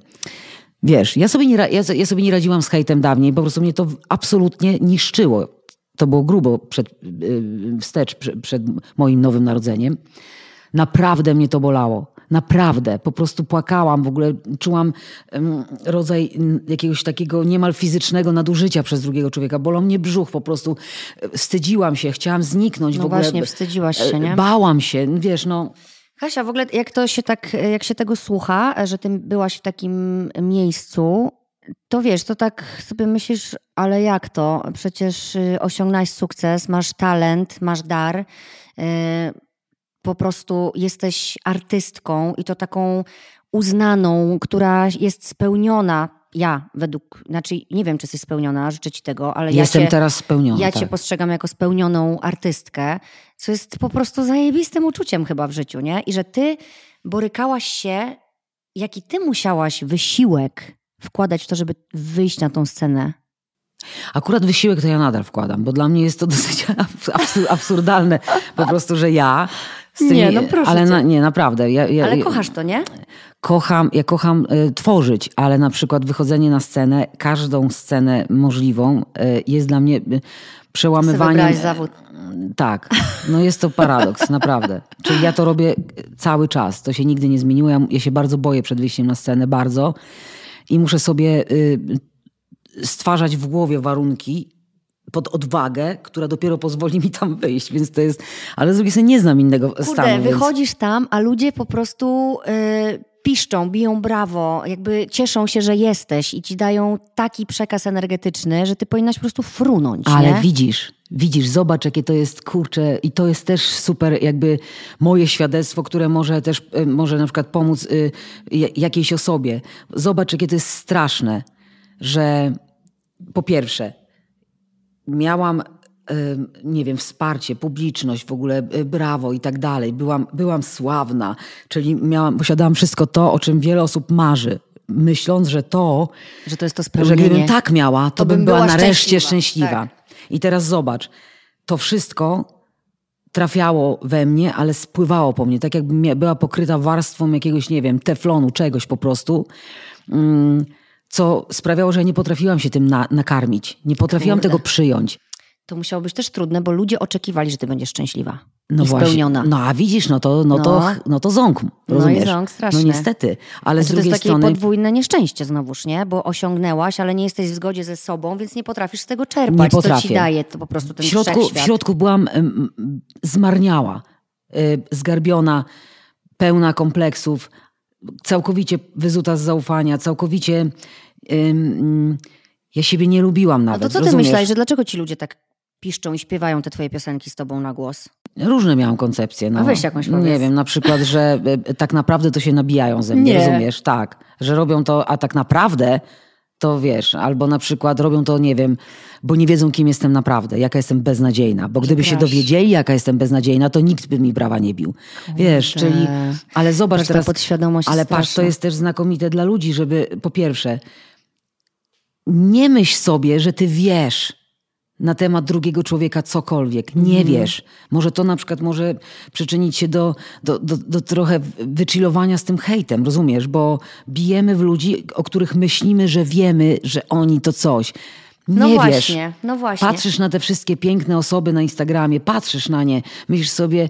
Speaker 2: Wiesz, ja sobie, nie, ja, ja sobie nie radziłam z hejtem dawniej, po prostu mnie to absolutnie niszczyło. To było grubo przed, y, wstecz przed, przed moim nowym narodzeniem. Naprawdę mnie to bolało. Naprawdę. Po prostu płakałam. W ogóle czułam rodzaj jakiegoś takiego niemal fizycznego nadużycia przez drugiego człowieka. Bolał mnie brzuch po prostu. Wstydziłam się, chciałam zniknąć.
Speaker 1: No
Speaker 2: w ogóle.
Speaker 1: właśnie, wstydziłaś się, nie?
Speaker 2: Bałam się, wiesz, no...
Speaker 1: Kasia, w ogóle jak to się tak, jak się tego słucha, że ty byłaś w takim miejscu, to wiesz, to tak sobie myślisz, ale jak to? Przecież y, osiągnąłeś sukces, masz talent, masz dar, y, po prostu jesteś artystką i to taką uznaną, która jest spełniona. Ja według, znaczy nie wiem, czy jesteś spełniona, życzę ci tego, ale
Speaker 2: Jestem
Speaker 1: ja cię,
Speaker 2: teraz spełniona.
Speaker 1: Ja
Speaker 2: tak.
Speaker 1: cię postrzegam jako spełnioną artystkę, co jest po prostu zajebistym uczuciem chyba w życiu, nie? I że ty borykałaś się, jaki ty musiałaś wysiłek wkładać w to, żeby wyjść na tą scenę?
Speaker 2: Akurat wysiłek to ja nadal wkładam, bo dla mnie jest to dosyć absurdalne po prostu, że ja
Speaker 1: Tymi, nie, no proszę
Speaker 2: Ale
Speaker 1: na,
Speaker 2: nie, naprawdę. Ja, ja,
Speaker 1: ale kochasz to, nie?
Speaker 2: Kocham, ja kocham y, tworzyć, ale na przykład wychodzenie na scenę, każdą scenę możliwą y, jest dla mnie y, przełamywaniem...
Speaker 1: zawód.
Speaker 2: Tak, no jest to paradoks, naprawdę. Czyli ja to robię cały czas, to się nigdy nie zmieniło. Ja, ja się bardzo boję przed wyjściem na scenę, bardzo. I muszę sobie stwarzać w głowie warunki, pod odwagę, która dopiero pozwoli mi tam wyjść, więc to jest... Ale z drugiej strony nie znam innego
Speaker 1: Kurde,
Speaker 2: stanu.
Speaker 1: wychodzisz więc... tam, a ludzie po prostu yy, piszczą, biją brawo, jakby cieszą się, że jesteś i ci dają taki przekaz energetyczny, że ty powinnaś po prostu frunąć.
Speaker 2: Ale
Speaker 1: nie?
Speaker 2: widzisz, widzisz, zobacz jakie to jest, kurcze i to jest też super jakby moje świadectwo, które może też, y, może na przykład pomóc y, jakiejś osobie. Zobacz jakie to jest straszne, że po pierwsze miałam nie wiem, wsparcie, publiczność, w ogóle y, brawo i tak dalej. Byłam, byłam sławna, czyli miałam, posiadałam wszystko to, o czym wiele osób marzy. Myśląc, że to,
Speaker 1: że to jest to
Speaker 2: spełnienie, że gdybym tak miała, to, to bym była, była nareszcie szczęśliwa. szczęśliwa.
Speaker 1: Tak.
Speaker 2: I teraz zobacz, to wszystko trafiało we mnie, ale spływało po mnie, tak jakby była pokryta warstwą jakiegoś, nie wiem, teflonu, czegoś po prostu. Mm, co sprawiało, że nie potrafiłam się tym na, nakarmić. Nie potrafiłam Kurde. tego przyjąć
Speaker 1: to musiało być też trudne, bo ludzie oczekiwali, że ty będziesz szczęśliwa. No i właśnie. spełniona.
Speaker 2: No a widzisz, no to, no, no. to, no to ząg, rozumiesz?
Speaker 1: No i ząg strasznie.
Speaker 2: No niestety, ale
Speaker 1: znaczy,
Speaker 2: z drugiej
Speaker 1: to jest
Speaker 2: strony...
Speaker 1: takie podwójne nieszczęście znowuż, nie? Bo osiągnęłaś, ale nie jesteś w zgodzie ze sobą, więc nie potrafisz z tego czerpać. Nie potrafię. Co ci daje to po prostu ten
Speaker 2: w środku, w środku byłam zmarniała, y, zgarbiona, pełna kompleksów, całkowicie wyzuta z zaufania, całkowicie... ja siebie nie lubiłam nawet.
Speaker 1: A to co ty
Speaker 2: rozumiesz?
Speaker 1: myślałeś, że dlaczego ci ludzie tak piszczą i śpiewają te twoje piosenki z tobą na głos?
Speaker 2: Różne miałam koncepcje. No.
Speaker 1: A weź jakąś powiedz.
Speaker 2: Nie wiem, na przykład, że e, tak naprawdę to się nabijają ze mnie, nie. rozumiesz? Tak, że robią to, a tak naprawdę to wiesz, albo na przykład robią to, nie wiem, bo nie wiedzą, kim jestem naprawdę, jaka jestem beznadziejna. Bo gdyby się dowiedzieli, jaka jestem beznadziejna, to nikt by mi brawa nie bił. Wiesz, czyli, ale zobacz teraz,
Speaker 1: podświadomość
Speaker 2: ale patrz, to jest też znakomite dla ludzi, żeby po pierwsze, nie myśl sobie, że ty wiesz, na temat drugiego człowieka cokolwiek. Nie mm. wiesz. Może to na przykład może przyczynić się do, do, do, do trochę wychillowania z tym hejtem, rozumiesz? Bo bijemy w ludzi, o których myślimy, że wiemy, że oni to coś. Nie
Speaker 1: no
Speaker 2: wiesz.
Speaker 1: właśnie, no właśnie.
Speaker 2: Patrzysz na te wszystkie piękne osoby na Instagramie, patrzysz na nie, myślisz sobie,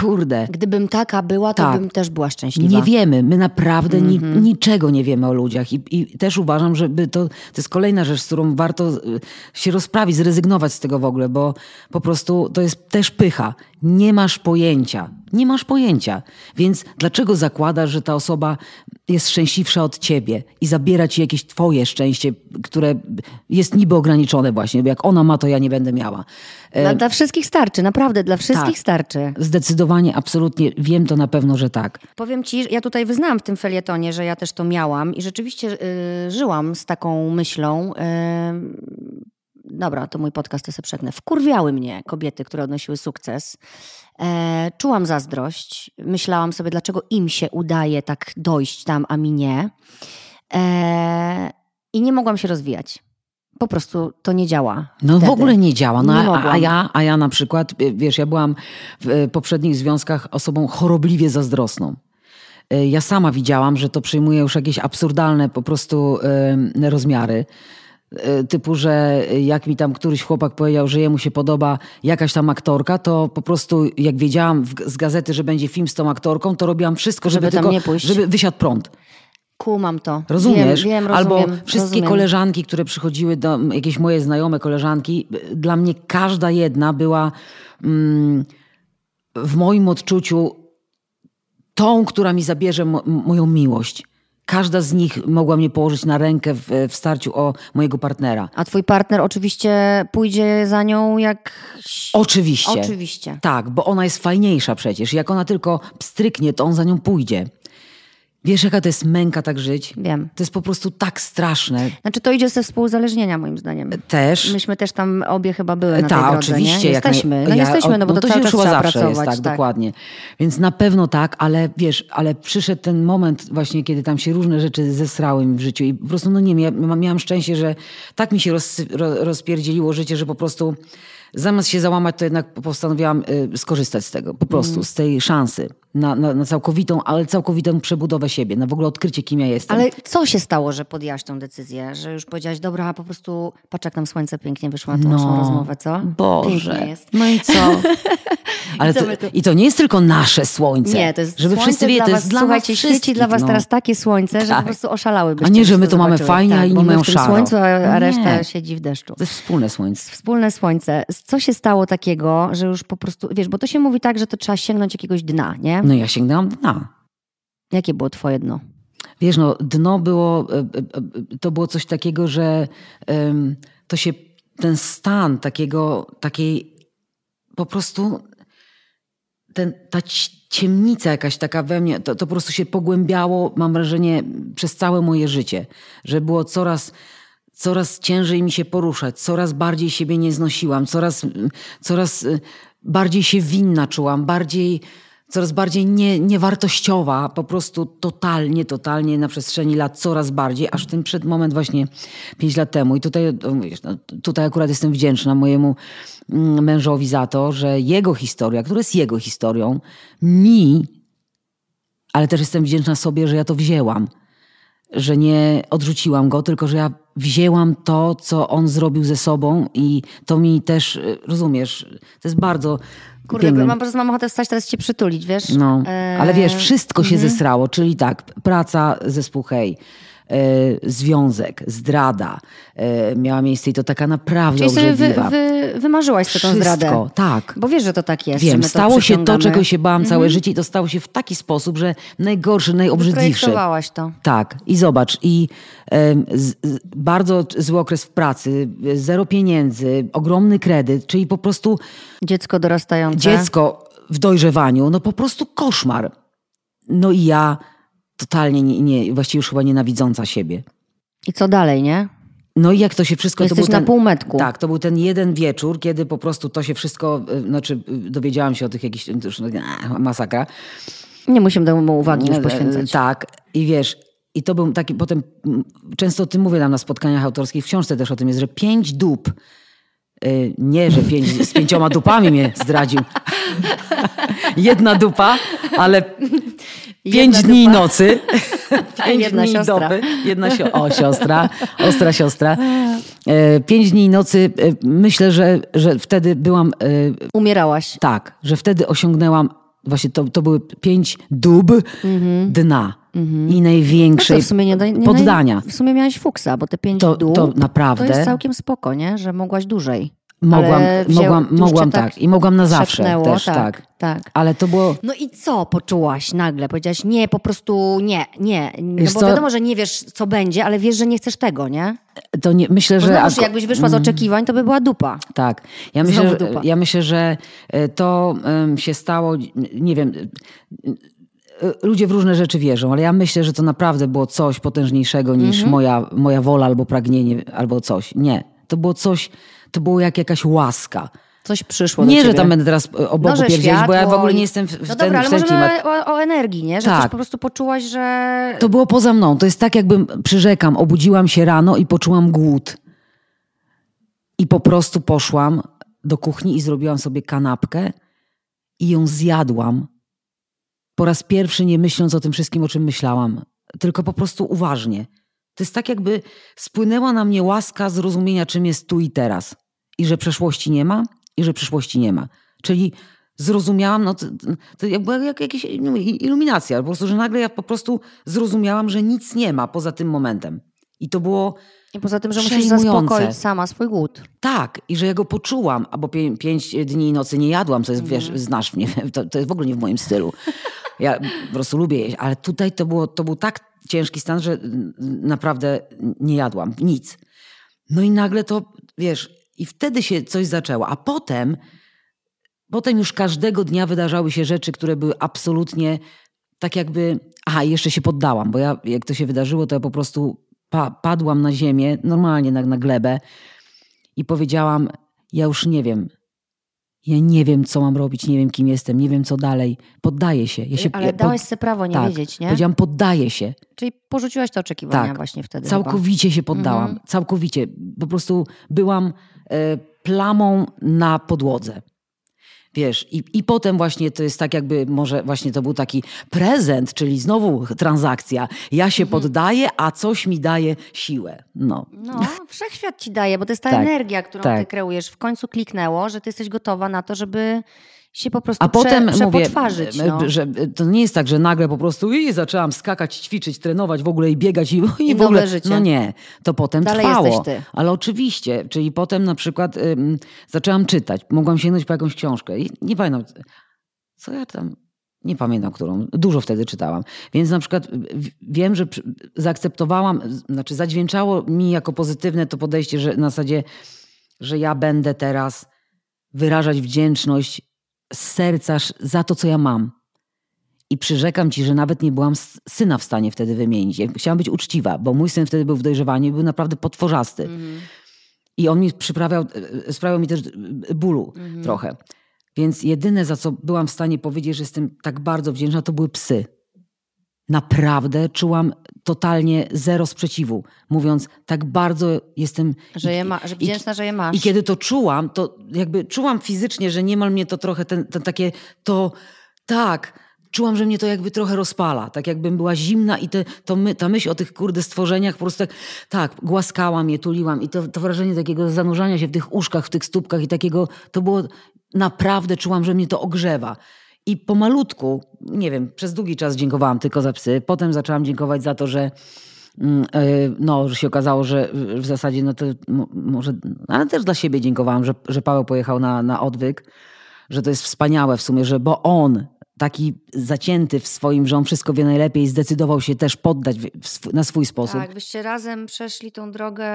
Speaker 2: kurde.
Speaker 1: Gdybym taka była, to tak. bym też była szczęśliwa.
Speaker 2: Nie wiemy, my naprawdę mm -hmm. ni mhm. niczego nie wiemy o ludziach I, I, też uważam, że to, to jest kolejna rzecz, z którą warto y, się rozprawić, zrezygnować z tego w ogóle, bo po prostu to jest też pycha. Nie masz pojęcia. Nie masz pojęcia. Więc dlaczego zakładasz, że ta osoba jest szczęśliwsza od ciebie i zabiera ci jakieś twoje szczęście, które jest niby ograniczone właśnie, bo jak ona ma, to ja nie będę miała.
Speaker 1: Dla, e, dla wszystkich starczy, naprawdę, dla wszystkich tak, starczy.
Speaker 2: Zdecydowanie, absolutnie, wiem to na pewno, że tak.
Speaker 1: Powiem ci, ja tutaj wyznałam w tym felietonie, że ja też to miałam i rzeczywiście y, żyłam z taką myślą. Y, dobra, to mój podcast, to sobie przetnę. Wkurwiały mnie kobiety, które odnosiły sukces. E, czułam zazdrość. Myślałam sobie, dlaczego im się udaje tak dojść tam, a mi nie. E, I nie mogłam się rozwijać. Po prostu to nie działa.
Speaker 2: No
Speaker 1: wtedy.
Speaker 2: w ogóle nie działa. No, nie a, a, ja, a ja na przykład, wiesz, ja byłam w poprzednich związkach osobą chorobliwie zazdrosną. E, ja sama widziałam, że to przyjmuje już jakieś absurdalne po prostu y, rozmiary. E, typu, że jak mi tam któryś chłopak powiedział, że jemu się podoba jakaś tam aktorka, to po prostu jak wiedziałam z gazety, że będzie film z tą aktorką, to robiłam wszystko, żeby, żeby tylko, żeby wysiadł prąd.
Speaker 1: Kumam to.
Speaker 2: Rozumiesz?
Speaker 1: Wiem, wiem,
Speaker 2: Albo
Speaker 1: rozumiem,
Speaker 2: wszystkie
Speaker 1: rozumiem.
Speaker 2: koleżanki, które przychodziły do jakieś moje znajome koleżanki, dla mnie każda jedna była mm, w moim odczuciu tą, która mi zabierze mo moją miłość. Każda z nich mogła mnie położyć na rękę w, w, starciu o mojego partnera.
Speaker 1: A twój partner oczywiście pójdzie za nią jak.
Speaker 2: Oczywiście.
Speaker 1: Oczywiście.
Speaker 2: Tak, bo ona jest fajniejsza przecież. Jak ona tylko pstryknie, to on za nią pójdzie. Wiesz, jaka to jest męka tak żyć?
Speaker 1: Wiem.
Speaker 2: To jest po prostu tak straszne.
Speaker 1: Znaczy to idzie ze współzależnienia moim zdaniem.
Speaker 2: Też.
Speaker 1: Myśmy też tam obie chyba były na Ta, tej drodze,
Speaker 2: oczywiście.
Speaker 1: Nie? Jesteśmy. No ja, jesteśmy, no bo no to, to cały czas trzeba zawsze pracować. Jest,
Speaker 2: tak, tak, dokładnie. Więc na pewno tak, ale wiesz, ale przyszedł ten moment właśnie, kiedy tam się różne rzeczy zesrały mi w życiu i po prostu, no nie wiem, ja miałam szczęście, że tak mi się roz, rozpierdzieliło życie, że po prostu zamiast się załamać, to jednak postanowiłam y, skorzystać z tego, po prostu, mm. z tej szansy na, na, na, całkowitą, ale całkowitą przebudowę siebie, na w ogóle odkrycie, kim ja jestem.
Speaker 1: Ale co się stało, że podjęłaś tą decyzję, że już powiedziałaś, dobra, po prostu patrz jak nam słońce pięknie wyszło na tą no, rozmowę, co?
Speaker 2: Boże. jest. No i co? Ale I, to, I to nie jest tylko nasze słońce.
Speaker 1: Nie, to jest Żeby wszyscy wiedzieli, to jest dla Słuchajcie, świeci dla was no. teraz takie słońce, że tak. po prostu oszalałybyście.
Speaker 2: A nie, że my to mamy fajnie, tak, a inni mają szaro.
Speaker 1: słońcu, a reszta nie. siedzi w deszczu.
Speaker 2: To jest wspólne słońce.
Speaker 1: Wspólne słońce. Co się stało takiego, że już po prostu, wiesz, bo to się mówi tak, że to trzeba sięgnąć jakiegoś dna, nie?
Speaker 2: No ja sięgnęłam dna.
Speaker 1: Jakie było twoje dno?
Speaker 2: Wiesz, no dno było, e, e, e, to było coś takiego, że to się, ten stan takiego, takiej po prostu ten, ta ciemnica jakaś taka we mnie, to, to po prostu się pogłębiało, mam wrażenie, przez całe moje życie, że było coraz coraz ciężej mi się poruszać, coraz bardziej siebie nie znosiłam, coraz, coraz bardziej się winna czułam, bardziej, coraz bardziej nie, niewartościowa, po prostu totalnie, totalnie na przestrzeni lat coraz bardziej, aż ten przed moment właśnie pięć lat temu. I tutaj, no, tutaj akurat jestem wdzięczna mojemu mm, mężowi za to, że jego historia, która jest jego historią, mi, ale też jestem wdzięczna sobie, że ja to wzięłam że nie odrzuciłam go, tylko że ja wzięłam to, co on zrobił ze sobą i to mi też, y, rozumiesz, to jest bardzo
Speaker 1: Kurde, piękne. mam, po prostu mam ochotę wstać teraz cię przytulić, wiesz?
Speaker 2: No, ale wiesz, wszystko się mhm. zesrało, czyli tak, praca, zespół Hej, E, związek, zdrada e, miała miejsce i to taka naprawdę
Speaker 1: Czyli
Speaker 2: obrzydliwa.
Speaker 1: Wy, wy, wymarzyłaś sobie tą zdradę.
Speaker 2: tak.
Speaker 1: Bo wiesz, że to tak jest.
Speaker 2: Wiem, stało się to, czego się bałam całe mhm. życie i to stało się w taki sposób, że najgorszy, najobrzydliwszy.
Speaker 1: to.
Speaker 2: Tak. I zobacz, i e, z, bardzo zły okres w pracy, zero pieniędzy, ogromny kredyt, czyli po prostu...
Speaker 1: Dziecko dorastające.
Speaker 2: Dziecko w dojrzewaniu, no po prostu koszmar. No i ja totalnie nie, nie, właściwie już chyba nienawidząca siebie.
Speaker 1: I co dalej, nie?
Speaker 2: No i jak to się wszystko...
Speaker 1: Jesteś
Speaker 2: to był
Speaker 1: na
Speaker 2: ten,
Speaker 1: półmetku.
Speaker 2: Tak, to był ten jeden wieczór, kiedy po prostu to się wszystko, y, znaczy y, dowiedziałam się o tych jakichś, już, masakra.
Speaker 1: Nie musimy temu uwagi już poświęcać.
Speaker 2: Tak i wiesz, i to był taki, potem często o tym mówię nam na spotkaniach autorskich, w książce też o tym jest, że pięć dup, y, nie, że pięć, z pięcioma dupami mnie zdradził. Jedna dupa, ale Pięć dni i nocy.
Speaker 1: Pięć jedna dni siostra. Doby.
Speaker 2: Jedna si o, siostra, ostra siostra. E, pięć dni i nocy. E, myślę, że, że wtedy byłam... E,
Speaker 1: Umierałaś.
Speaker 2: Tak, że wtedy osiągnęłam właśnie to, to były pięć dób mhm. dna mhm. i największej no w sumie nie, nie, poddania.
Speaker 1: W sumie miałaś fuksa, bo te pięć to, to, naprawdę, to jest całkiem spoko, nie? że mogłaś dłużej.
Speaker 2: Mogłam, mogłam, mogłam tak, tak. I mogłam na zawsze też, tak, tak, tak. Ale to było...
Speaker 1: No i co poczułaś nagle? Powiedziałaś nie, po prostu nie, nie. No bo co? wiadomo, że nie wiesz, co będzie, ale wiesz, że nie chcesz tego, nie?
Speaker 2: To nie, myślę, że...
Speaker 1: Znowuż, jakbyś wyszła z mm. oczekiwań, to by była dupa.
Speaker 2: Tak. Ja myślę, że, ja myślę, że e, to um, się stało, nie wiem e, ludzie w różne rzeczy wierzą, ale ja myślę, że to naprawdę było coś potężniejszego niż mhm. moja, moja wola albo pragnienie, albo coś. Nie. To było coś to było jak jakaś łaska.
Speaker 1: Coś przyszło
Speaker 2: Nie, że tam będę teraz o Bogu no, pierdzieć, bo ja w ogóle nie jestem w, w
Speaker 1: no
Speaker 2: ten,
Speaker 1: dobra, ale
Speaker 2: w
Speaker 1: ten O, o, energii, nie? Że tak. coś po prostu poczułaś, że...
Speaker 2: To było poza mną. To jest tak jakbym, przyrzekam, obudziłam się rano i poczułam głód. I po prostu poszłam do kuchni i zrobiłam sobie kanapkę i ją zjadłam. Po raz pierwszy nie myśląc o tym wszystkim, o czym myślałam. Tylko po prostu uważnie. To jest tak jakby spłynęła na mnie łaska zrozumienia, czym jest tu i teraz i że przeszłości nie ma, i że przyszłości nie ma. Czyli zrozumiałam, no to, to była jak jakaś iluminacja, po prostu, że nagle ja po prostu zrozumiałam, że nic nie ma poza tym momentem. I to było
Speaker 1: I poza tym, że musisz zaspokoić sama swój głód.
Speaker 2: Tak, i że ja go poczułam, albo pię pięć dni i nocy nie jadłam, co jest, wiesz, mhm. znasz mnie, to, to jest w ogóle nie w moim stylu. Ja po prostu lubię jeść, ale tutaj to, było, to był tak ciężki stan, że naprawdę nie jadłam nic. No i nagle to, wiesz, i wtedy się coś zaczęło. A potem, potem już każdego dnia wydarzały się rzeczy, które były absolutnie tak jakby. Aha, jeszcze się poddałam, bo ja, jak to się wydarzyło, to ja po prostu pa, padłam na ziemię, normalnie na, na glebę i powiedziałam: Ja już nie wiem, ja nie wiem, co mam robić, nie wiem, kim jestem, nie wiem, co dalej. Poddaję się. Ja się
Speaker 1: Ale dałeś sobie prawo nie tak, wiedzieć, nie?
Speaker 2: Powiedziałam, poddaję się.
Speaker 1: Czyli porzuciłaś te oczekiwania tak, właśnie wtedy.
Speaker 2: Całkowicie chyba. się poddałam. Mhm. Całkowicie. Po prostu byłam e, plamą na podłodze. Wiesz, i, i potem właśnie to jest tak jakby, może właśnie to był taki prezent, czyli znowu transakcja. Ja się mhm. poddaję, a coś mi daje siłę. No,
Speaker 1: no wszechświat ci daje, bo to jest ta tak, energia, którą tak. ty kreujesz. W końcu kliknęło, że ty jesteś gotowa na to, żeby się po prostu A prze, potem mówię, no.
Speaker 2: że to nie jest tak, że nagle po prostu i zaczęłam skakać, ćwiczyć, trenować w ogóle i biegać i, i,
Speaker 1: I
Speaker 2: w ogóle.
Speaker 1: Życie.
Speaker 2: No nie, to potem
Speaker 1: Dalej
Speaker 2: trwało. Ale oczywiście, czyli potem na przykład ym, zaczęłam czytać, mogłam sięgnąć po jakąś książkę i nie pamiętam, co ja tam nie pamiętam, którą. Dużo wtedy czytałam. Więc na przykład wiem, że zaakceptowałam, znaczy zadźwięczało mi jako pozytywne to podejście, że na zasadzie, że ja będę teraz wyrażać wdzięczność z serca za to, co ja mam. I przyrzekam ci, że nawet nie byłam syna w stanie wtedy wymienić. chciałam być uczciwa, bo mój syn wtedy był w dojrzewaniu i był naprawdę potworzasty. Mhm. I on mi przyprawiał, e, sprawiał mi też bólu mhm. trochę. Więc jedyne, za co byłam w stanie powiedzieć, że jestem tak bardzo wdzięczna, to były psy. Naprawdę czułam totalnie zero sprzeciwu, mówiąc tak bardzo jestem.
Speaker 1: Że, je ma, że wdzięczna,
Speaker 2: i,
Speaker 1: że je masz.
Speaker 2: I kiedy to czułam, to jakby czułam fizycznie, że niemal mnie to trochę, ten, ten takie, to tak, czułam, że mnie to jakby trochę rozpala, tak jakbym była zimna i te, to my, ta myśl o tych kurde stworzeniach po prostu tak, tak głaskałam je, tuliłam i to, to wrażenie takiego zanurzania się w tych uszkach, w tych stópkach i takiego, to było naprawdę, czułam, że mnie to ogrzewa. I pomalutku, nie wiem, przez długi czas dziękowałam tylko za psy. Potem zaczęłam dziękować za to, że mm, e, no, że się okazało, że w zasadzie, no to może, ale też dla siebie dziękowałam, że, że Paweł pojechał na, na odwyk, że to jest wspaniałe w sumie, że bo on taki zacięty w swoim, że on wszystko wie najlepiej, zdecydował się też poddać na swój sposób.
Speaker 1: Tak, byście razem przeszli tą drogę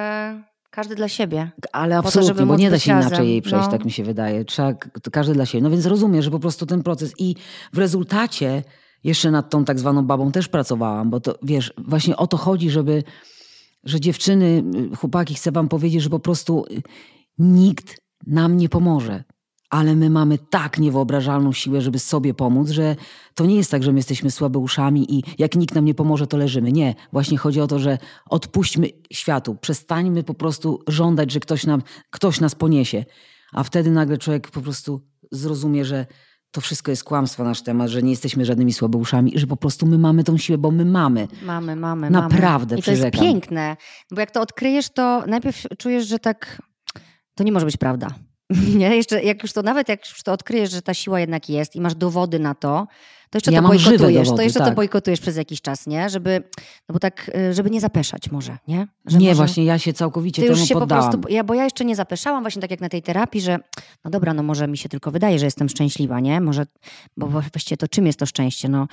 Speaker 1: każdy dla siebie.
Speaker 2: Ale absolutnie, to, bo nie da się razem. inaczej jej przejść, no. tak mi się wydaje. Trzeba każdy dla siebie. No więc rozumiem, że po prostu ten proces i w rezultacie jeszcze nad tą tak zwaną babą też pracowałam, bo to wiesz, właśnie o to chodzi, żeby, że dziewczyny, chłopaki, chcę wam powiedzieć, że po prostu nikt nam nie pomoże ale my mamy tak niewyobrażalną siłę, żeby sobie pomóc, że to nie jest tak, że my jesteśmy słabeuszami i jak nikt nam nie pomoże, to leżymy. Nie. Właśnie chodzi o to, że odpuśćmy światu, przestańmy po prostu żądać, że ktoś, nam, ktoś nas poniesie. A wtedy nagle człowiek po prostu zrozumie, że to wszystko jest kłamstwo nasz temat, że nie jesteśmy żadnymi słabeuszami, że po prostu my mamy tą siłę, bo my mamy.
Speaker 1: Mamy, mamy.
Speaker 2: Naprawdę,
Speaker 1: mamy. I to jest piękne, bo jak to odkryjesz, to najpierw czujesz, że tak to nie może być prawda. Nie? Jeszcze jak już to nawet jak już to odkryjesz, że ta siła jednak jest i masz dowody na to, to jeszcze ja to bojkotujesz. Dowody, to jeszcze tak. to bojkotujesz przez jakiś czas, nie? Żeby, no bo tak, y, żeby nie zapeszać może, nie?
Speaker 2: Że nie, może, właśnie ja się całkowicie temu się poddałam. Po prostu,
Speaker 1: ja, bo ja jeszcze nie zapeszałam, właśnie tak jak na tej terapii, że no dobra, no może mi się tylko wydaje, że jestem szczęśliwa, nie? Może, bo właściwie to czym jest to szczęście? No,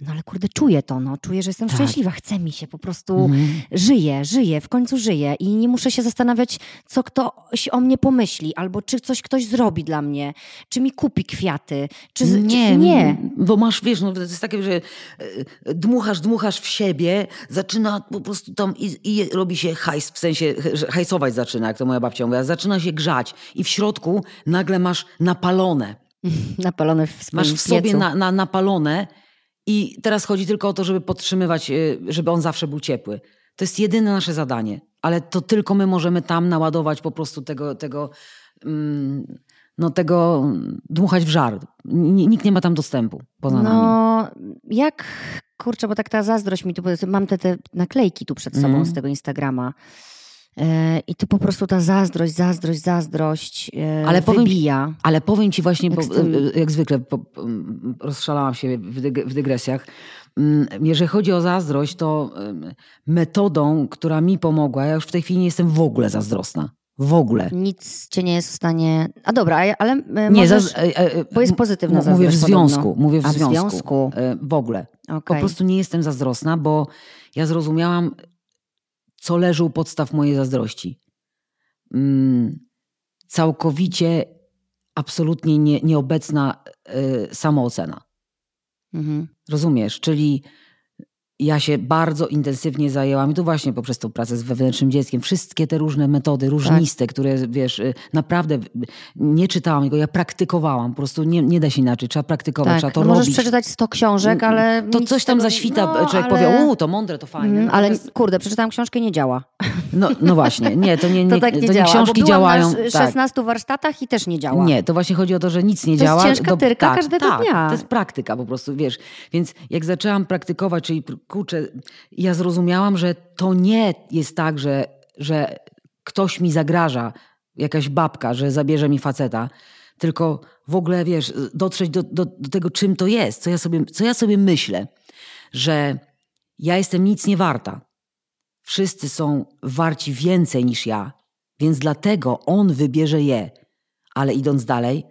Speaker 1: no ale kurde, czuję to, no. Czuję, że jestem tak. szczęśliwa, chce mi się, po prostu mhm. żyję, żyję, w końcu żyję i nie muszę się zastanawiać, co ktoś o mnie pomyśli, albo czy coś ktoś zrobi dla mnie, czy mi kupi kwiaty, czy...
Speaker 2: Nie, czy, nie. bo masz masz, wiesz, no to jest takie, że e, dmuchasz, dmuchasz w siebie, zaczyna po prostu tam i, i robi się hajs, w sensie hajsować zaczyna, jak to moja babcia mówiła, zaczyna się grzać i w środku nagle masz napalone.
Speaker 1: napalone w
Speaker 2: Masz w sobie na, na, napalone i teraz chodzi tylko o to, żeby podtrzymywać, e, żeby on zawsze był ciepły. To jest jedyne nasze zadanie, ale to tylko my możemy tam naładować po prostu tego, tego mm, no tego dmuchać w żar. Nikt nie ma tam dostępu poza no,
Speaker 1: nami. jak, kurczę, bo tak ta zazdrość mi tu, mam te, te naklejki tu przed sobą mm. z tego Instagrama. E, I tu po prostu ta zazdrość, zazdrość, zazdrość e, ale powiem, wybija.
Speaker 2: Ale powiem ci właśnie, jak, bo, e, jak zwykle po, rozszalałam się w dygresjach. Mm, jeżeli chodzi o zazdrość, to metodą, która mi pomogła, ja już w tej chwili nie jestem w ogóle zazdrosna. W ogóle.
Speaker 1: Nic cię nie jest w stanie. A dobra, ale e, nie, możesz... za, e, e, bo jest pozytywna
Speaker 2: zazdrość. Mówię w związku. Podobno. Mówię w, A, związku. w związku. W ogóle. Okay. Po prostu nie jestem zazdrosna, bo ja zrozumiałam, co leży u podstaw mojej zazdrości. Mm, całkowicie, absolutnie nie, nieobecna y, samoocena. Mhm. Rozumiesz? Czyli ja się bardzo intensywnie zajęłam, i to właśnie poprzez tą pracę z wewnętrznym dzieckiem, wszystkie te różne metody, różniste, tak. które wiesz, y, naprawdę nie czytałam jego, ja praktykowałam, po prostu nie, nie da się inaczej, trzeba praktykować, tak. trzeba to
Speaker 1: no
Speaker 2: robić.
Speaker 1: Możesz przeczytać 100 książek, ale...
Speaker 2: To coś tam zaświta, no, człowiek ale... powie, u, to mądre, to fajne. Mm,
Speaker 1: ale kurde, przeczytałam książkę, nie działa.
Speaker 2: No, no właśnie, nie, to nie, nie, to tak nie, to nie książki działają.
Speaker 1: na 16 tak. warsztatach i też nie działa.
Speaker 2: Nie, to właśnie chodzi o to, że nic nie
Speaker 1: to
Speaker 2: działa.
Speaker 1: To jest ciężka tyrka
Speaker 2: tak,
Speaker 1: każdego
Speaker 2: tak,
Speaker 1: dnia.
Speaker 2: to jest praktyka po prostu, wiesz. Więc jak zaczęłam praktykować, czyli kurczę, ja zrozumiałam, że to nie jest tak, że, że ktoś mi zagraża, jakaś babka, że zabierze mi faceta, tylko w ogóle, wiesz, dotrzeć do, do, do tego, czym to jest, co ja, sobie, co ja sobie myślę, że ja jestem nic nie warta. Wszyscy są warci więcej niż ja, więc dlatego on wybierze je. Ale idąc dalej,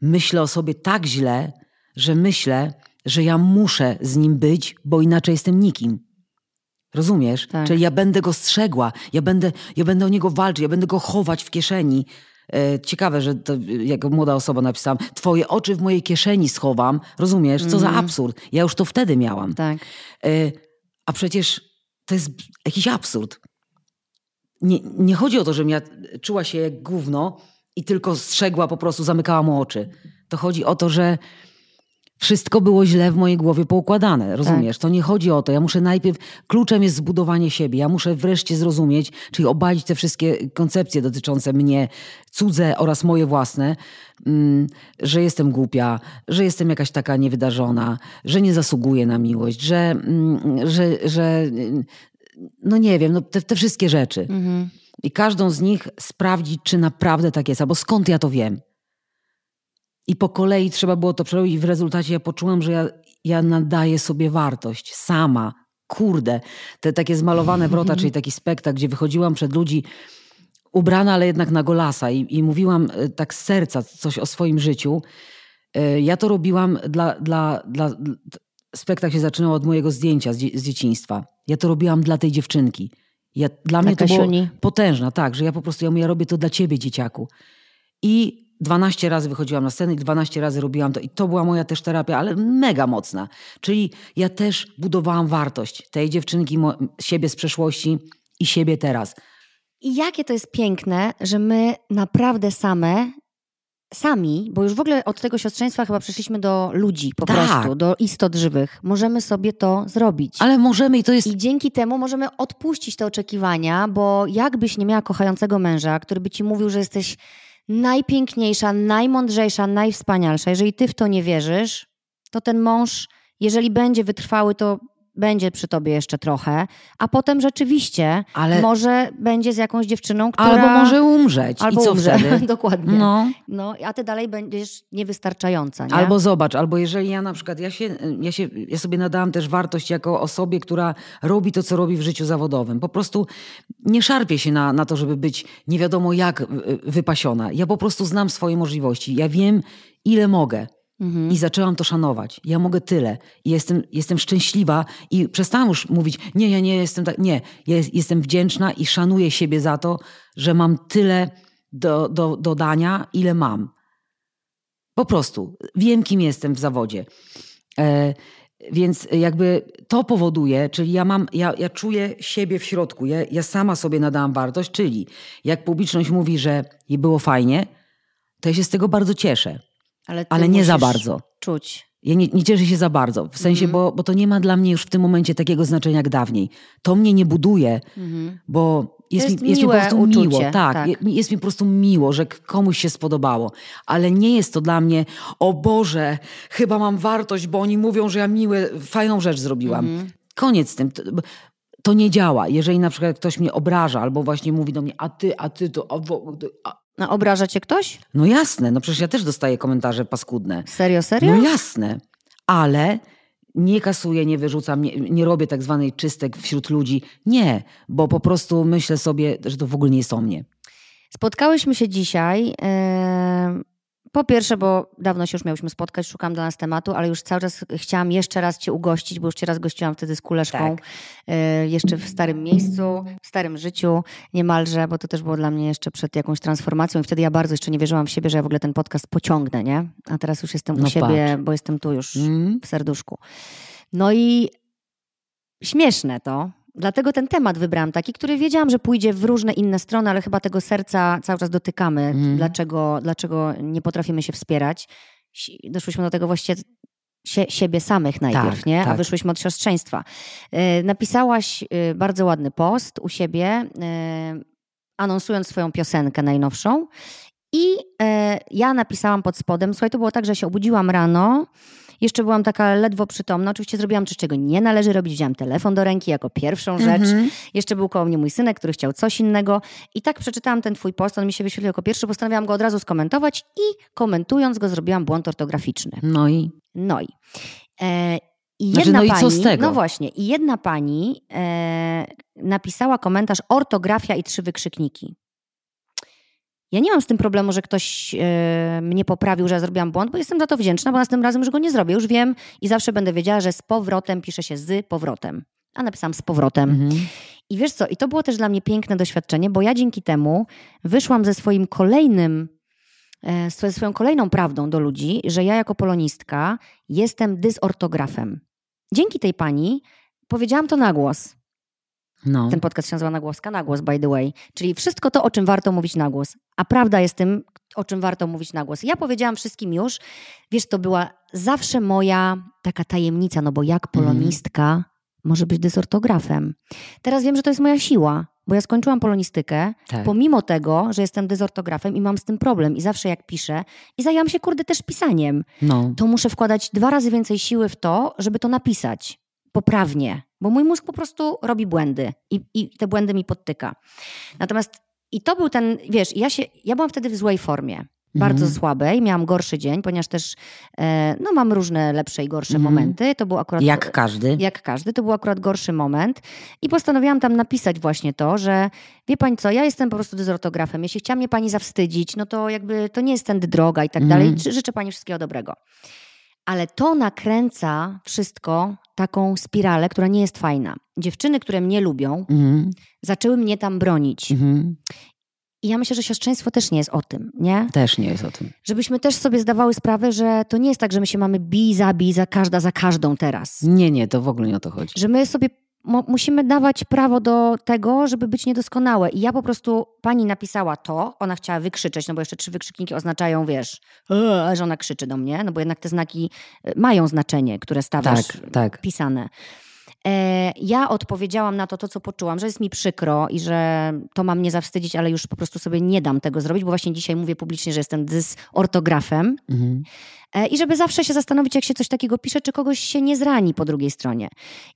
Speaker 2: myślę o sobie tak źle, że myślę, że ja muszę z nim być, bo inaczej jestem nikim. Rozumiesz? Tak. Czyli ja będę go strzegła, ja będę, ja będę o niego walczyć, ja będę go chować w kieszeni, E, ciekawe, że to, jako młoda osoba napisałam, twoje oczy w mojej kieszeni schowam. Rozumiesz? Co za
Speaker 1: Mhm.
Speaker 2: absurd. Ja już to wtedy miałam.
Speaker 1: Tak.
Speaker 2: E, A przecież to jest jakiś absurd. Nie, nie chodzi o to, żebym ja czuła się jak gówno i tylko strzegła po prostu, zamykała mu oczy. To chodzi o to, że wszystko było źle w mojej głowie poukładane, rozumiesz? To nie chodzi o to. Ja muszę najpierw, kluczem jest zbudowanie siebie. Ja muszę wreszcie zrozumieć, czyli obalić te wszystkie koncepcje dotyczące mnie, cudze oraz moje własne, mm, że jestem głupia, że jestem jakaś taka niewydarzona, że nie zasługuję na miłość, że, mm, że, że no nie wiem, no te, te wszystkie rzeczy.
Speaker 1: Mhm.
Speaker 2: I każdą z nich sprawdzić, czy naprawdę tak jest, albo skąd ja to wiem. I po kolei trzeba było to przerobić i w rezultacie ja poczułam, że ja, ja nadaję sobie wartość sama. Kurde, te takie zmalowane wrota, czyli taki spektakl, gdzie wychodziłam przed ludzi ubrana, ale jednak na golasa i, i mówiłam e, tak z serca coś o swoim życiu. E, Ja to robiłam dla, dla, dla... Spektakl się zaczynał od mojego zdjęcia z, dzie- z dzieciństwa. Ja to robiłam dla tej dziewczynki. Ja, dla mnie to było potężna, tak, że ja po prostu ja mówię, ja robię to dla ciebie, dzieciaku. I 12 razy wychodziłam na scenę i 12 razy robiłam to. I to była moja też terapia, ale mega mocna. Czyli ja też budowałam wartość tej dziewczynki, siebie z przeszłości i siebie teraz.
Speaker 1: I jakie to jest piękne, że my naprawdę same, sami, bo już w ogóle od tego siostrzeństwa chyba przeszliśmy do ludzi po
Speaker 2: Tak.
Speaker 1: prostu, do istot żywych, możemy sobie to zrobić.
Speaker 2: Ale możemy i to jest...
Speaker 1: I dzięki temu możemy odpuścić te oczekiwania, bo jakbyś nie miała kochającego męża, który by ci mówił, że jesteś najpiękniejsza, najmądrzejsza, najwspanialsza, jeżeli ty w to nie wierzysz, to ten mąż, jeżeli będzie wytrwały, to będzie przy tobie jeszcze trochę, a potem rzeczywiście
Speaker 2: Ale-
Speaker 1: może będzie z jakąś dziewczyną, która...
Speaker 2: Albo może umrzeć.
Speaker 1: Albo
Speaker 2: I co
Speaker 1: umrze.
Speaker 2: wtedy?
Speaker 1: Dokładnie.
Speaker 2: No.
Speaker 1: No, a ty dalej będziesz niewystarczająca, nie?
Speaker 2: Albo zobacz, albo jeżeli ja na przykład, ja, się, ja, się, ja sobie nadałam też wartość jako osobie, która robi to, co robi w życiu zawodowym. Po prostu nie szarpię się na, na to, żeby być nie wiadomo jak y, wypasiona. Ja po prostu znam swoje możliwości. Ja wiem, ile mogę.
Speaker 1: Mhm.
Speaker 2: I zaczęłam to szanować. Ja mogę tyle. I jestem, jestem szczęśliwa i przestałam już mówić, nie, ja nie jestem tak. Nie, ja jest, jestem wdzięczna i szanuję siebie za to, że mam tyle do, do, do dania, ile mam. Po prostu wiem, kim jestem w zawodzie. E, więc jakby to powoduje, czyli ja mam, ja, ja czuję siebie w środku, ja, ja sama sobie nadałam wartość, czyli jak publiczność mówi, że jej było fajnie, to ja się z tego bardzo cieszę,
Speaker 1: Ale,
Speaker 2: ale nie za bardzo.
Speaker 1: Czuć.
Speaker 2: Ja nie, nie cieszę się za bardzo, w sensie,
Speaker 1: Mhm.
Speaker 2: bo, bo to nie ma dla mnie już w tym momencie takiego znaczenia jak dawniej. To mnie nie buduje,
Speaker 1: Mhm.
Speaker 2: bo jest,
Speaker 1: jest
Speaker 2: mi, jest mi po prostu
Speaker 1: uczucie,
Speaker 2: miło. Tak,
Speaker 1: tak.
Speaker 2: je- Jest mi po prostu miło, że komuś się spodobało. Ale nie jest to dla mnie, o Boże, chyba mam wartość, bo oni mówią, że ja miłe, fajną rzecz zrobiłam.
Speaker 1: Mhm.
Speaker 2: Koniec z tym. To, nie działa. Jeżeli na przykład ktoś mnie obraża albo właśnie mówi do mnie, a ty, a ty to... A, a.
Speaker 1: A obraża cię ktoś?
Speaker 2: No jasne, no przecież ja też dostaję komentarze paskudne.
Speaker 1: Serio, serio?
Speaker 2: No jasne, ale nie kasuję, nie wyrzucam, nie, nie robię tak zwanej czystek wśród ludzi. Nie, bo po prostu myślę sobie, że to w ogóle nie jest o mnie.
Speaker 1: Spotkałyśmy się dzisiaj. em, po pierwsze, bo dawno się już miałyśmy spotkać, szukam dla nas tematu, ale już cały czas chciałam jeszcze raz Cię ugościć, bo już Cię raz gościłam wtedy z kuleszką.
Speaker 2: Tak.
Speaker 1: e, jeszcze w starym miejscu, w starym życiu niemalże, bo to też było dla mnie jeszcze przed jakąś transformacją i wtedy ja bardzo jeszcze nie wierzyłam w siebie, że ja w ogóle ten podcast pociągnę, nie? A teraz już jestem u
Speaker 2: No
Speaker 1: siebie,
Speaker 2: patrz.
Speaker 1: bo jestem tu już
Speaker 2: Mm?
Speaker 1: w serduszku. No i śmieszne to. Dlatego ten temat wybrałam taki, który wiedziałam, że pójdzie w różne inne strony, ale chyba tego serca cały czas dotykamy.
Speaker 2: Mhm.
Speaker 1: Dlaczego, dlaczego nie potrafimy się wspierać? Doszłyśmy do tego właściwie sie, siebie samych najpierw,
Speaker 2: Tak,
Speaker 1: nie? A
Speaker 2: tak.
Speaker 1: wyszłyśmy od siostrzeństwa. E, Napisałaś e, bardzo ładny post u siebie, e, anonsując swoją piosenkę najnowszą. I ja napisałam pod spodem, słuchaj, to było tak, że się obudziłam rano, jeszcze byłam taka ledwo przytomna. Oczywiście zrobiłam coś, czego nie należy robić. Wziąłam telefon do ręki jako pierwszą rzecz.
Speaker 2: Mhm.
Speaker 1: Jeszcze był koło mnie mój synek, który chciał coś innego. I tak przeczytałam ten twój post, on mi się wyświetlił jako pierwszy, postanowiłam go od razu skomentować i komentując go zrobiłam błąd ortograficzny.
Speaker 2: No i
Speaker 1: No i... E, i
Speaker 2: Znaczy,
Speaker 1: jedna
Speaker 2: no i co
Speaker 1: pani,
Speaker 2: z tego?
Speaker 1: No właśnie, i jedna pani e, napisała komentarz ortografia i trzy wykrzykniki. Ja nie mam z tym problemu, że ktoś e, mnie poprawił, że ja zrobiłam błąd, bo jestem za to wdzięczna, bo następnym razem już go nie zrobię. Już wiem i zawsze będę wiedziała, że z powrotem pisze się z powrotem. A napisałam z powrotem.
Speaker 2: mhm.
Speaker 1: I wiesz co, i to było też dla mnie piękne doświadczenie, bo ja dzięki temu wyszłam ze swoim kolejnym, e, ze swoją kolejną prawdą do ludzi, że ja jako polonistka jestem dysortografem. Dzięki tej pani powiedziałam to na głos.
Speaker 2: No.
Speaker 1: Ten podcast się nazywa Nagłoska, na głos, by the way. Czyli wszystko to, o czym warto mówić na głos. A prawda jest tym, o czym warto mówić na głos. Ja powiedziałam wszystkim już, wiesz, to była zawsze moja taka tajemnica, no bo jak
Speaker 2: Mhm.
Speaker 1: polonistka może być dysortografem. Teraz wiem, że to jest moja siła, bo ja skończyłam polonistykę,
Speaker 2: Tak.
Speaker 1: pomimo tego, że jestem dysortografem i mam z tym problem i zawsze jak piszę i zajęłam się, kurde, też pisaniem
Speaker 2: No.
Speaker 1: to muszę wkładać dwa razy więcej siły w to, żeby to napisać poprawnie, bo mój mózg po prostu robi błędy i, i te błędy mi podtyka. Natomiast i to był ten, wiesz, ja, się, ja byłam wtedy w złej formie. Bardzo
Speaker 2: Mhm.
Speaker 1: słabej, miałam gorszy dzień, ponieważ też e, no, mam różne lepsze i gorsze
Speaker 2: Mhm.
Speaker 1: momenty. To był akurat
Speaker 2: Jak każdy.
Speaker 1: jak każdy, to był akurat gorszy moment. I postanowiłam tam napisać właśnie to, że wie pani co, ja jestem po prostu dysortografem. Jeśli chciała mnie pani zawstydzić, no to jakby to nie jest tędy droga i tak
Speaker 2: Mhm.
Speaker 1: dalej. Ży- Życzę pani wszystkiego dobrego. Ale to nakręca wszystko taką spiralę, która nie jest fajna. Dziewczyny, które mnie lubią,
Speaker 2: Mhm.
Speaker 1: zaczęły mnie tam bronić.
Speaker 2: Mhm.
Speaker 1: I ja myślę, że siostrzeństwo też nie jest o tym, nie?
Speaker 2: Też nie jest o tym.
Speaker 1: Żebyśmy też sobie zdawały sprawę, że to nie jest tak, że my się mamy bij, zabij za każda za każdą teraz.
Speaker 2: Nie, nie, to w ogóle nie o to chodzi.
Speaker 1: że my sobie musimy dawać prawo do tego, żeby być niedoskonałe. I ja po prostu, pani napisała to, ona chciała wykrzyczeć, no bo jeszcze trzy wykrzykniki oznaczają, wiesz, "Eee", że ona krzyczy do mnie, no bo jednak te znaki e, mają znaczenie, które stawiasz
Speaker 2: Tak, tak.
Speaker 1: pisane. E, ja odpowiedziałam na to, to, co poczułam, że jest mi przykro i że to mam mnie zawstydzić, ale już po prostu sobie nie dam tego zrobić, bo właśnie dzisiaj mówię publicznie, że jestem dysortografem.
Speaker 2: Mhm.
Speaker 1: E, I żeby zawsze się zastanowić, jak się coś takiego pisze, czy kogoś się nie zrani po drugiej stronie.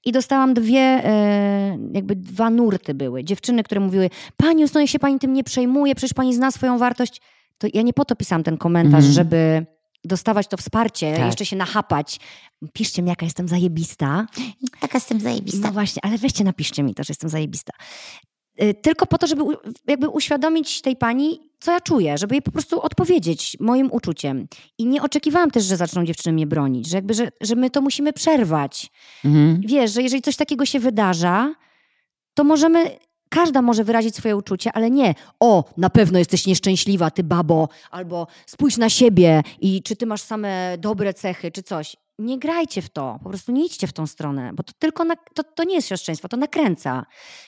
Speaker 1: I dostałam dwie, e, jakby dwa nurty były. Dziewczyny, które mówiły, pani Justo, niech się pani tym nie przejmuje, przecież pani zna swoją wartość. To ja nie po to pisałam ten komentarz,
Speaker 2: Mhm.
Speaker 1: żeby dostawać to wsparcie,
Speaker 2: Tak.
Speaker 1: jeszcze się nachapać. Piszcie mi, jaka jestem zajebista.
Speaker 3: Taka jestem zajebista.
Speaker 1: No właśnie, ale weźcie, napiszcie mi to, że jestem zajebista. Y, Tylko po to, żeby jakby uświadomić tej pani, co ja czuję, żeby jej po prostu odpowiedzieć moim uczuciem. I nie oczekiwałam też, że zaczną dziewczyny mnie bronić, że jakby, że, że my to musimy przerwać.
Speaker 2: Mhm.
Speaker 1: Wiesz, że jeżeli coś takiego się wydarza, to możemy, każda może wyrazić swoje uczucie, ale nie, o, na pewno jesteś nieszczęśliwa, ty babo, albo spójrz na siebie i czy ty masz same dobre cechy, czy coś. Nie grajcie w to, po prostu nie idźcie w tą stronę, bo to tylko na, to, to nie jest siostrzeństwo, to nakręca.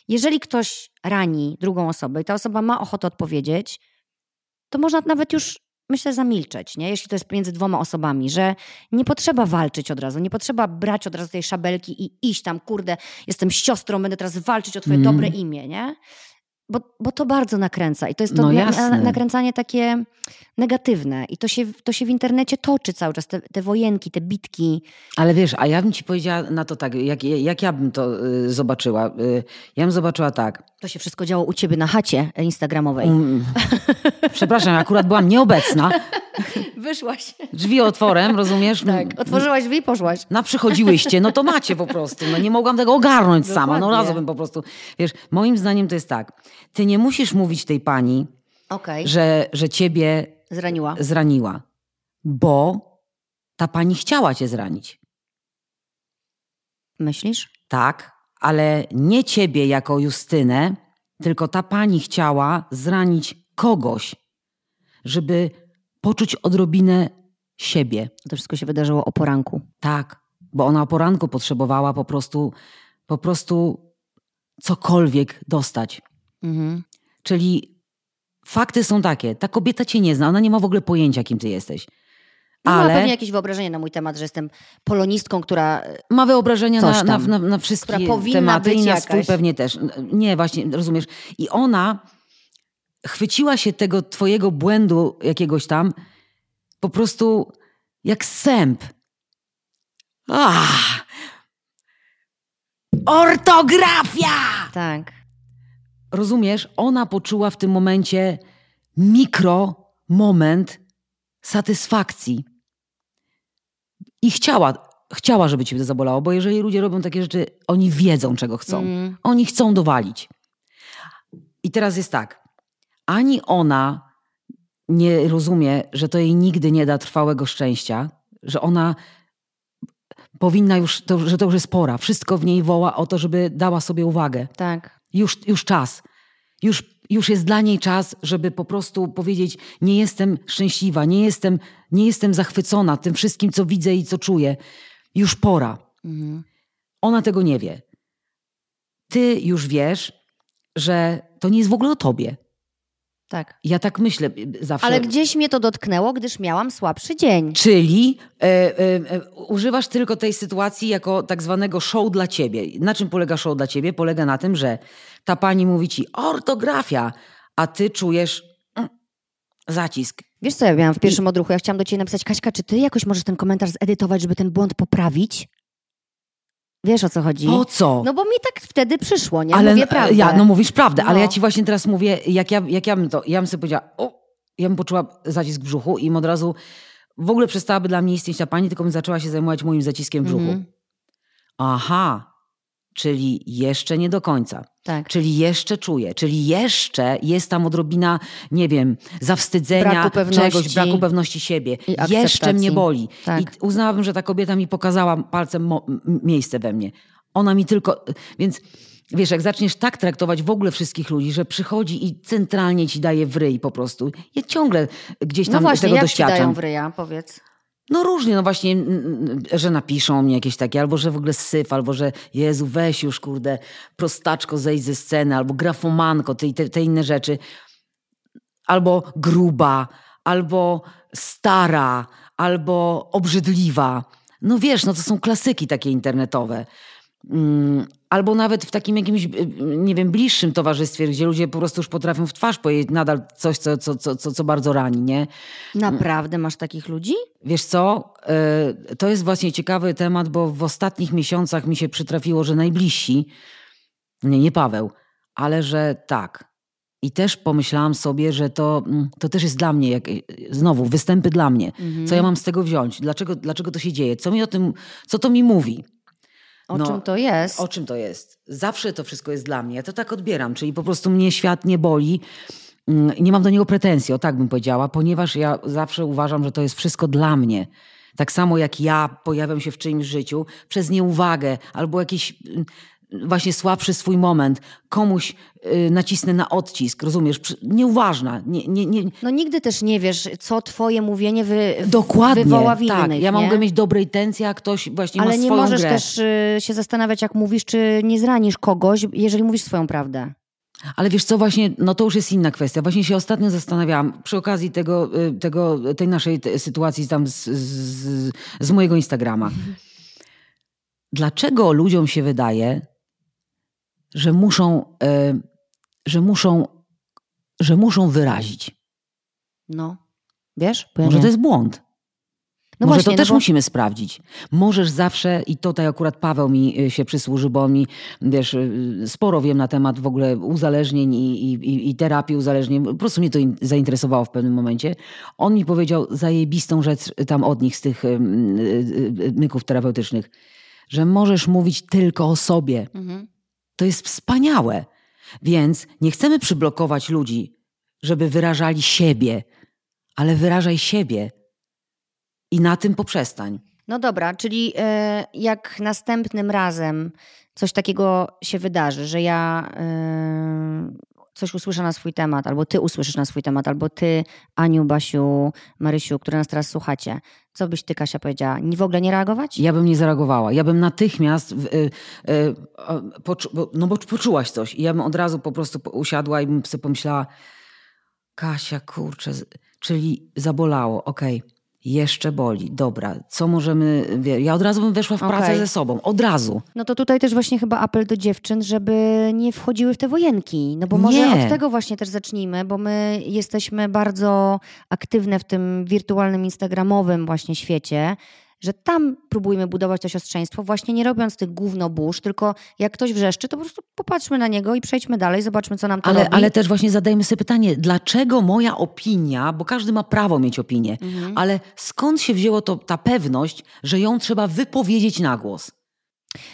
Speaker 1: Jeżeli ktoś rani drugą osobę i ta osoba ma ochotę odpowiedzieć, to można nawet już, myślę, zamilczeć, nie? jeśli to jest między dwoma osobami, że nie potrzeba walczyć od razu, nie potrzeba brać od razu tej szabelki i iść tam, kurde, jestem siostrą, będę teraz walczyć o twoje
Speaker 2: Mm.
Speaker 1: dobre imię, nie? Bo, bo to bardzo nakręca i to jest to
Speaker 2: No
Speaker 1: na, nakręcanie takie negatywne i to się, to się w internecie toczy cały czas, te, te wojenki, te bitki.
Speaker 2: Ale wiesz, a ja bym ci powiedziała na to tak, jak, jak ja bym to y, zobaczyła. Y, ja bym zobaczyła tak.
Speaker 1: To się wszystko działo u ciebie na chacie instagramowej.
Speaker 2: Um, przepraszam, akurat byłam nieobecna.
Speaker 1: Wyszłaś.
Speaker 2: Drzwi otworem, rozumiesz?
Speaker 1: Tak, otworzyłaś drzwi i poszłaś.
Speaker 2: Na przychodziłyście, no to macie po prostu. No nie mogłam tego ogarnąć sama. No
Speaker 1: Dokładnie.
Speaker 2: razem po prostu. Wiesz, moim zdaniem to jest tak. Ty nie musisz mówić tej pani,
Speaker 1: Okej,
Speaker 2: że, że ciebie
Speaker 1: zraniła.
Speaker 2: zraniła, bo ta pani chciała cię zranić.
Speaker 1: Myślisz?
Speaker 2: Tak, ale nie ciebie jako Justynę, tylko ta pani chciała zranić kogoś, żeby poczuć odrobinę siebie.
Speaker 1: To wszystko się wydarzyło o poranku.
Speaker 2: Tak, bo ona o poranku potrzebowała po prostu, po prostu cokolwiek dostać.
Speaker 1: Mhm.
Speaker 2: Czyli fakty są takie, ta kobieta cię nie zna, ona nie ma w ogóle pojęcia, kim ty jesteś.
Speaker 1: No, Ma
Speaker 2: Ale
Speaker 1: pewnie jakieś wyobrażenie na mój temat, że jestem polonistką, która
Speaker 2: ma wyobrażenia na, na, na, na wszystkie tematy i na
Speaker 1: jakaś.
Speaker 2: swój pewnie też. Nie, właśnie, rozumiesz. I ona chwyciła się tego twojego błędu jakiegoś tam po prostu jak sęp. Ah! Ortografia!
Speaker 1: tak.
Speaker 2: Rozumiesz? Ona poczuła w tym momencie mikro moment satysfakcji. I chciała, chciała, żeby cię to zabolało, bo jeżeli ludzie robią takie rzeczy, oni wiedzą, czego chcą.
Speaker 1: Mm.
Speaker 2: Oni chcą dowalić. I teraz jest tak. Ani ona nie rozumie, że to jej nigdy nie da trwałego szczęścia, że ona powinna już, to, że to już jest pora. Wszystko w niej woła o to, żeby dała sobie uwagę.
Speaker 1: Tak.
Speaker 2: Już, już czas. Już, już jest dla niej czas, żeby po prostu powiedzieć: Nie jestem szczęśliwa, nie jestem, nie jestem zachwycona tym wszystkim, co widzę i co czuję. Już pora.
Speaker 1: Mhm.
Speaker 2: Ona tego nie wie. Ty już wiesz, że to nie jest w ogóle o tobie.
Speaker 1: Tak.
Speaker 2: Ja tak myślę y, zawsze.
Speaker 1: Ale gdzieś mnie to dotknęło, gdyż miałam słabszy dzień.
Speaker 2: Czyli e, e, e, używasz tylko tej sytuacji jako tak zwanego show dla ciebie. Na czym polega show dla ciebie? Polega na tym, że ta pani mówi ci ortografia, a ty czujesz mm, zacisk.
Speaker 1: Wiesz co ja miałam w pierwszym odruchu? Ja chciałam do ciebie napisać, Kaśka, czy ty jakoś możesz ten komentarz zedytować, żeby ten błąd poprawić? Wiesz o co chodzi?
Speaker 2: Po co?
Speaker 1: No bo mi tak wtedy przyszło, nie?
Speaker 2: ale
Speaker 1: Mówię prawdę.
Speaker 2: ja, no mówisz prawdę, ale
Speaker 1: No.
Speaker 2: ja ci właśnie teraz mówię, jak ja, jak ja bym to, ja bym sobie powiedziała, o, ja bym poczuła zacisk w brzuchu i od razu w ogóle przestałaby dla mnie istnieć ta pani, tylko bym zaczęła się zajmować moim zaciskiem w brzuchu.
Speaker 1: Mhm.
Speaker 2: Aha, czyli jeszcze nie do końca.
Speaker 1: Tak.
Speaker 2: Czyli jeszcze czuję, czyli jeszcze jest tam odrobina, nie wiem, zawstydzenia,
Speaker 1: Braku pewności.
Speaker 2: czegoś, braku pewności siebie. Jeszcze mnie boli.
Speaker 1: Tak.
Speaker 2: I uznałabym, że ta kobieta mi pokazała palcem miejsce we mnie. Ona mi tylko. Więc wiesz, jak zaczniesz tak traktować w ogóle wszystkich ludzi, że przychodzi i centralnie ci daje w ryj po prostu. Ja ciągle gdzieś
Speaker 1: No
Speaker 2: tam
Speaker 1: właśnie,
Speaker 2: tego
Speaker 1: jak ci
Speaker 2: doświadczam.
Speaker 1: dają w ryja, powiedz.
Speaker 2: No różnie, no właśnie, mm, mm, że napiszą mnie jakieś takie, albo że w ogóle syf, albo że Jezu, weź już, kurde, prostaczko, zejdź ze sceny, albo grafomanko, te, te, te inne rzeczy. Albo gruba, albo stara, albo obrzydliwa. No wiesz, no to są klasyki takie internetowe. Albo nawet w takim jakimś, y, nie wiem, bliższym towarzystwie, gdzie ludzie po prostu już potrafią w twarz powiedzieć nadal coś, co, co, co, co, bardzo rani, nie?
Speaker 1: Naprawdę masz takich ludzi?
Speaker 2: Wiesz co, y, to jest właśnie ciekawy temat, bo w ostatnich miesiącach mi się przytrafiło, że najbliżsi, nie, nie Paweł, ale że tak. I też pomyślałam sobie, że to, mm, to też jest dla mnie, jak, znowu, występy dla mnie.
Speaker 1: Mhm.
Speaker 2: Co ja mam z tego wziąć? Dlaczego, dlaczego to się dzieje? Co mi o tym, co to mi mówi?
Speaker 1: O
Speaker 2: No,
Speaker 1: czym to jest?
Speaker 2: O czym to jest? Zawsze to wszystko jest dla mnie. Ja to tak odbieram, czyli po prostu mnie świat nie boli. Mm, Nie mam do niego pretensji, o tak bym powiedziała, ponieważ ja zawsze uważam, że to jest wszystko dla mnie. Tak samo jak ja pojawiam się w czyimś życiu przez nieuwagę albo jakiś mm, właśnie słabszy swój moment, komuś y, nacisnę na odcisk, rozumiesz? Nieuważna. Nie, nie, nie,
Speaker 1: No nigdy też nie wiesz, co twoje mówienie wy,
Speaker 2: dokładnie.
Speaker 1: wywoła w innych,
Speaker 2: tak. Ja
Speaker 1: nie?
Speaker 2: mogę mieć dobre intencje, a ktoś właśnie
Speaker 1: Ale
Speaker 2: ma
Speaker 1: nie
Speaker 2: swoją
Speaker 1: możesz
Speaker 2: grę.
Speaker 1: też y, się zastanawiać, jak mówisz, czy nie zranisz kogoś, jeżeli mówisz swoją prawdę.
Speaker 2: Ale wiesz co, właśnie, no to już jest inna kwestia. Właśnie się ostatnio zastanawiałam przy okazji tego, y, tego, tej naszej sytuacji tam z, z, z mojego Instagrama. Dlaczego ludziom się wydaje, że muszą, y, że muszą, że muszą wyrazić?
Speaker 1: No. Wiesz? Bo ja
Speaker 2: Może
Speaker 1: nie.
Speaker 2: to jest błąd.
Speaker 1: No
Speaker 2: Może
Speaker 1: właśnie,
Speaker 2: to też
Speaker 1: no bo...
Speaker 2: musimy sprawdzić. Możesz zawsze, i tutaj akurat Paweł mi y, się przysłuży, bo mi, wiesz, y, sporo wiem na temat w ogóle uzależnień i, i, i- terapii uzależnień. Po prostu mnie to in- zainteresowało w pewnym momencie. On mi powiedział zajebistą rzecz tam od nich, z tych myków terapeutycznych, że możesz mówić tylko o sobie.
Speaker 1: Mhm.
Speaker 2: To jest wspaniałe. Więc nie chcemy przyblokować ludzi, żeby wyrażali siebie, ale wyrażaj siebie i na tym poprzestań.
Speaker 1: No dobra, czyli e, jak następnym razem coś takiego się wydarzy, że ja e, coś usłyszę na swój temat, albo ty usłyszysz na swój temat, albo ty, Aniu, Basiu, Marysiu, które nas teraz słuchacie, co byś ty, Kasia, powiedziała? W ogóle nie reagować?
Speaker 2: Ja bym nie zareagowała. Ja bym natychmiast, y, y, a, poczu, bo, no bo poczułaś coś. I ja bym od razu po prostu usiadła i bym sobie pomyślała, Kasia, kurczę, czyli zabolało, okej. Jeszcze boli, dobra, co możemy. Ja od razu bym weszła w pracę
Speaker 1: Okej.
Speaker 2: ze sobą, od razu.
Speaker 1: No to tutaj też właśnie chyba apel do dziewczyn, żeby nie wchodziły w te wojenki. No bo może
Speaker 2: Nie.
Speaker 1: od tego właśnie też zacznijmy, bo my jesteśmy bardzo aktywne w tym wirtualnym, instagramowym właśnie świecie, że tam próbujmy budować to siostrzeństwo, właśnie nie robiąc tych gównobórz, tylko jak ktoś wrzeszczy, to po prostu popatrzmy na niego i przejdźmy dalej, zobaczmy, co nam to
Speaker 2: Ale,
Speaker 1: robi.
Speaker 2: ale też właśnie zadajmy sobie pytanie, dlaczego moja opinia, bo każdy ma prawo mieć opinię,
Speaker 1: Mhm.
Speaker 2: ale skąd się wzięło to, ta pewność, że ją trzeba wypowiedzieć na głos?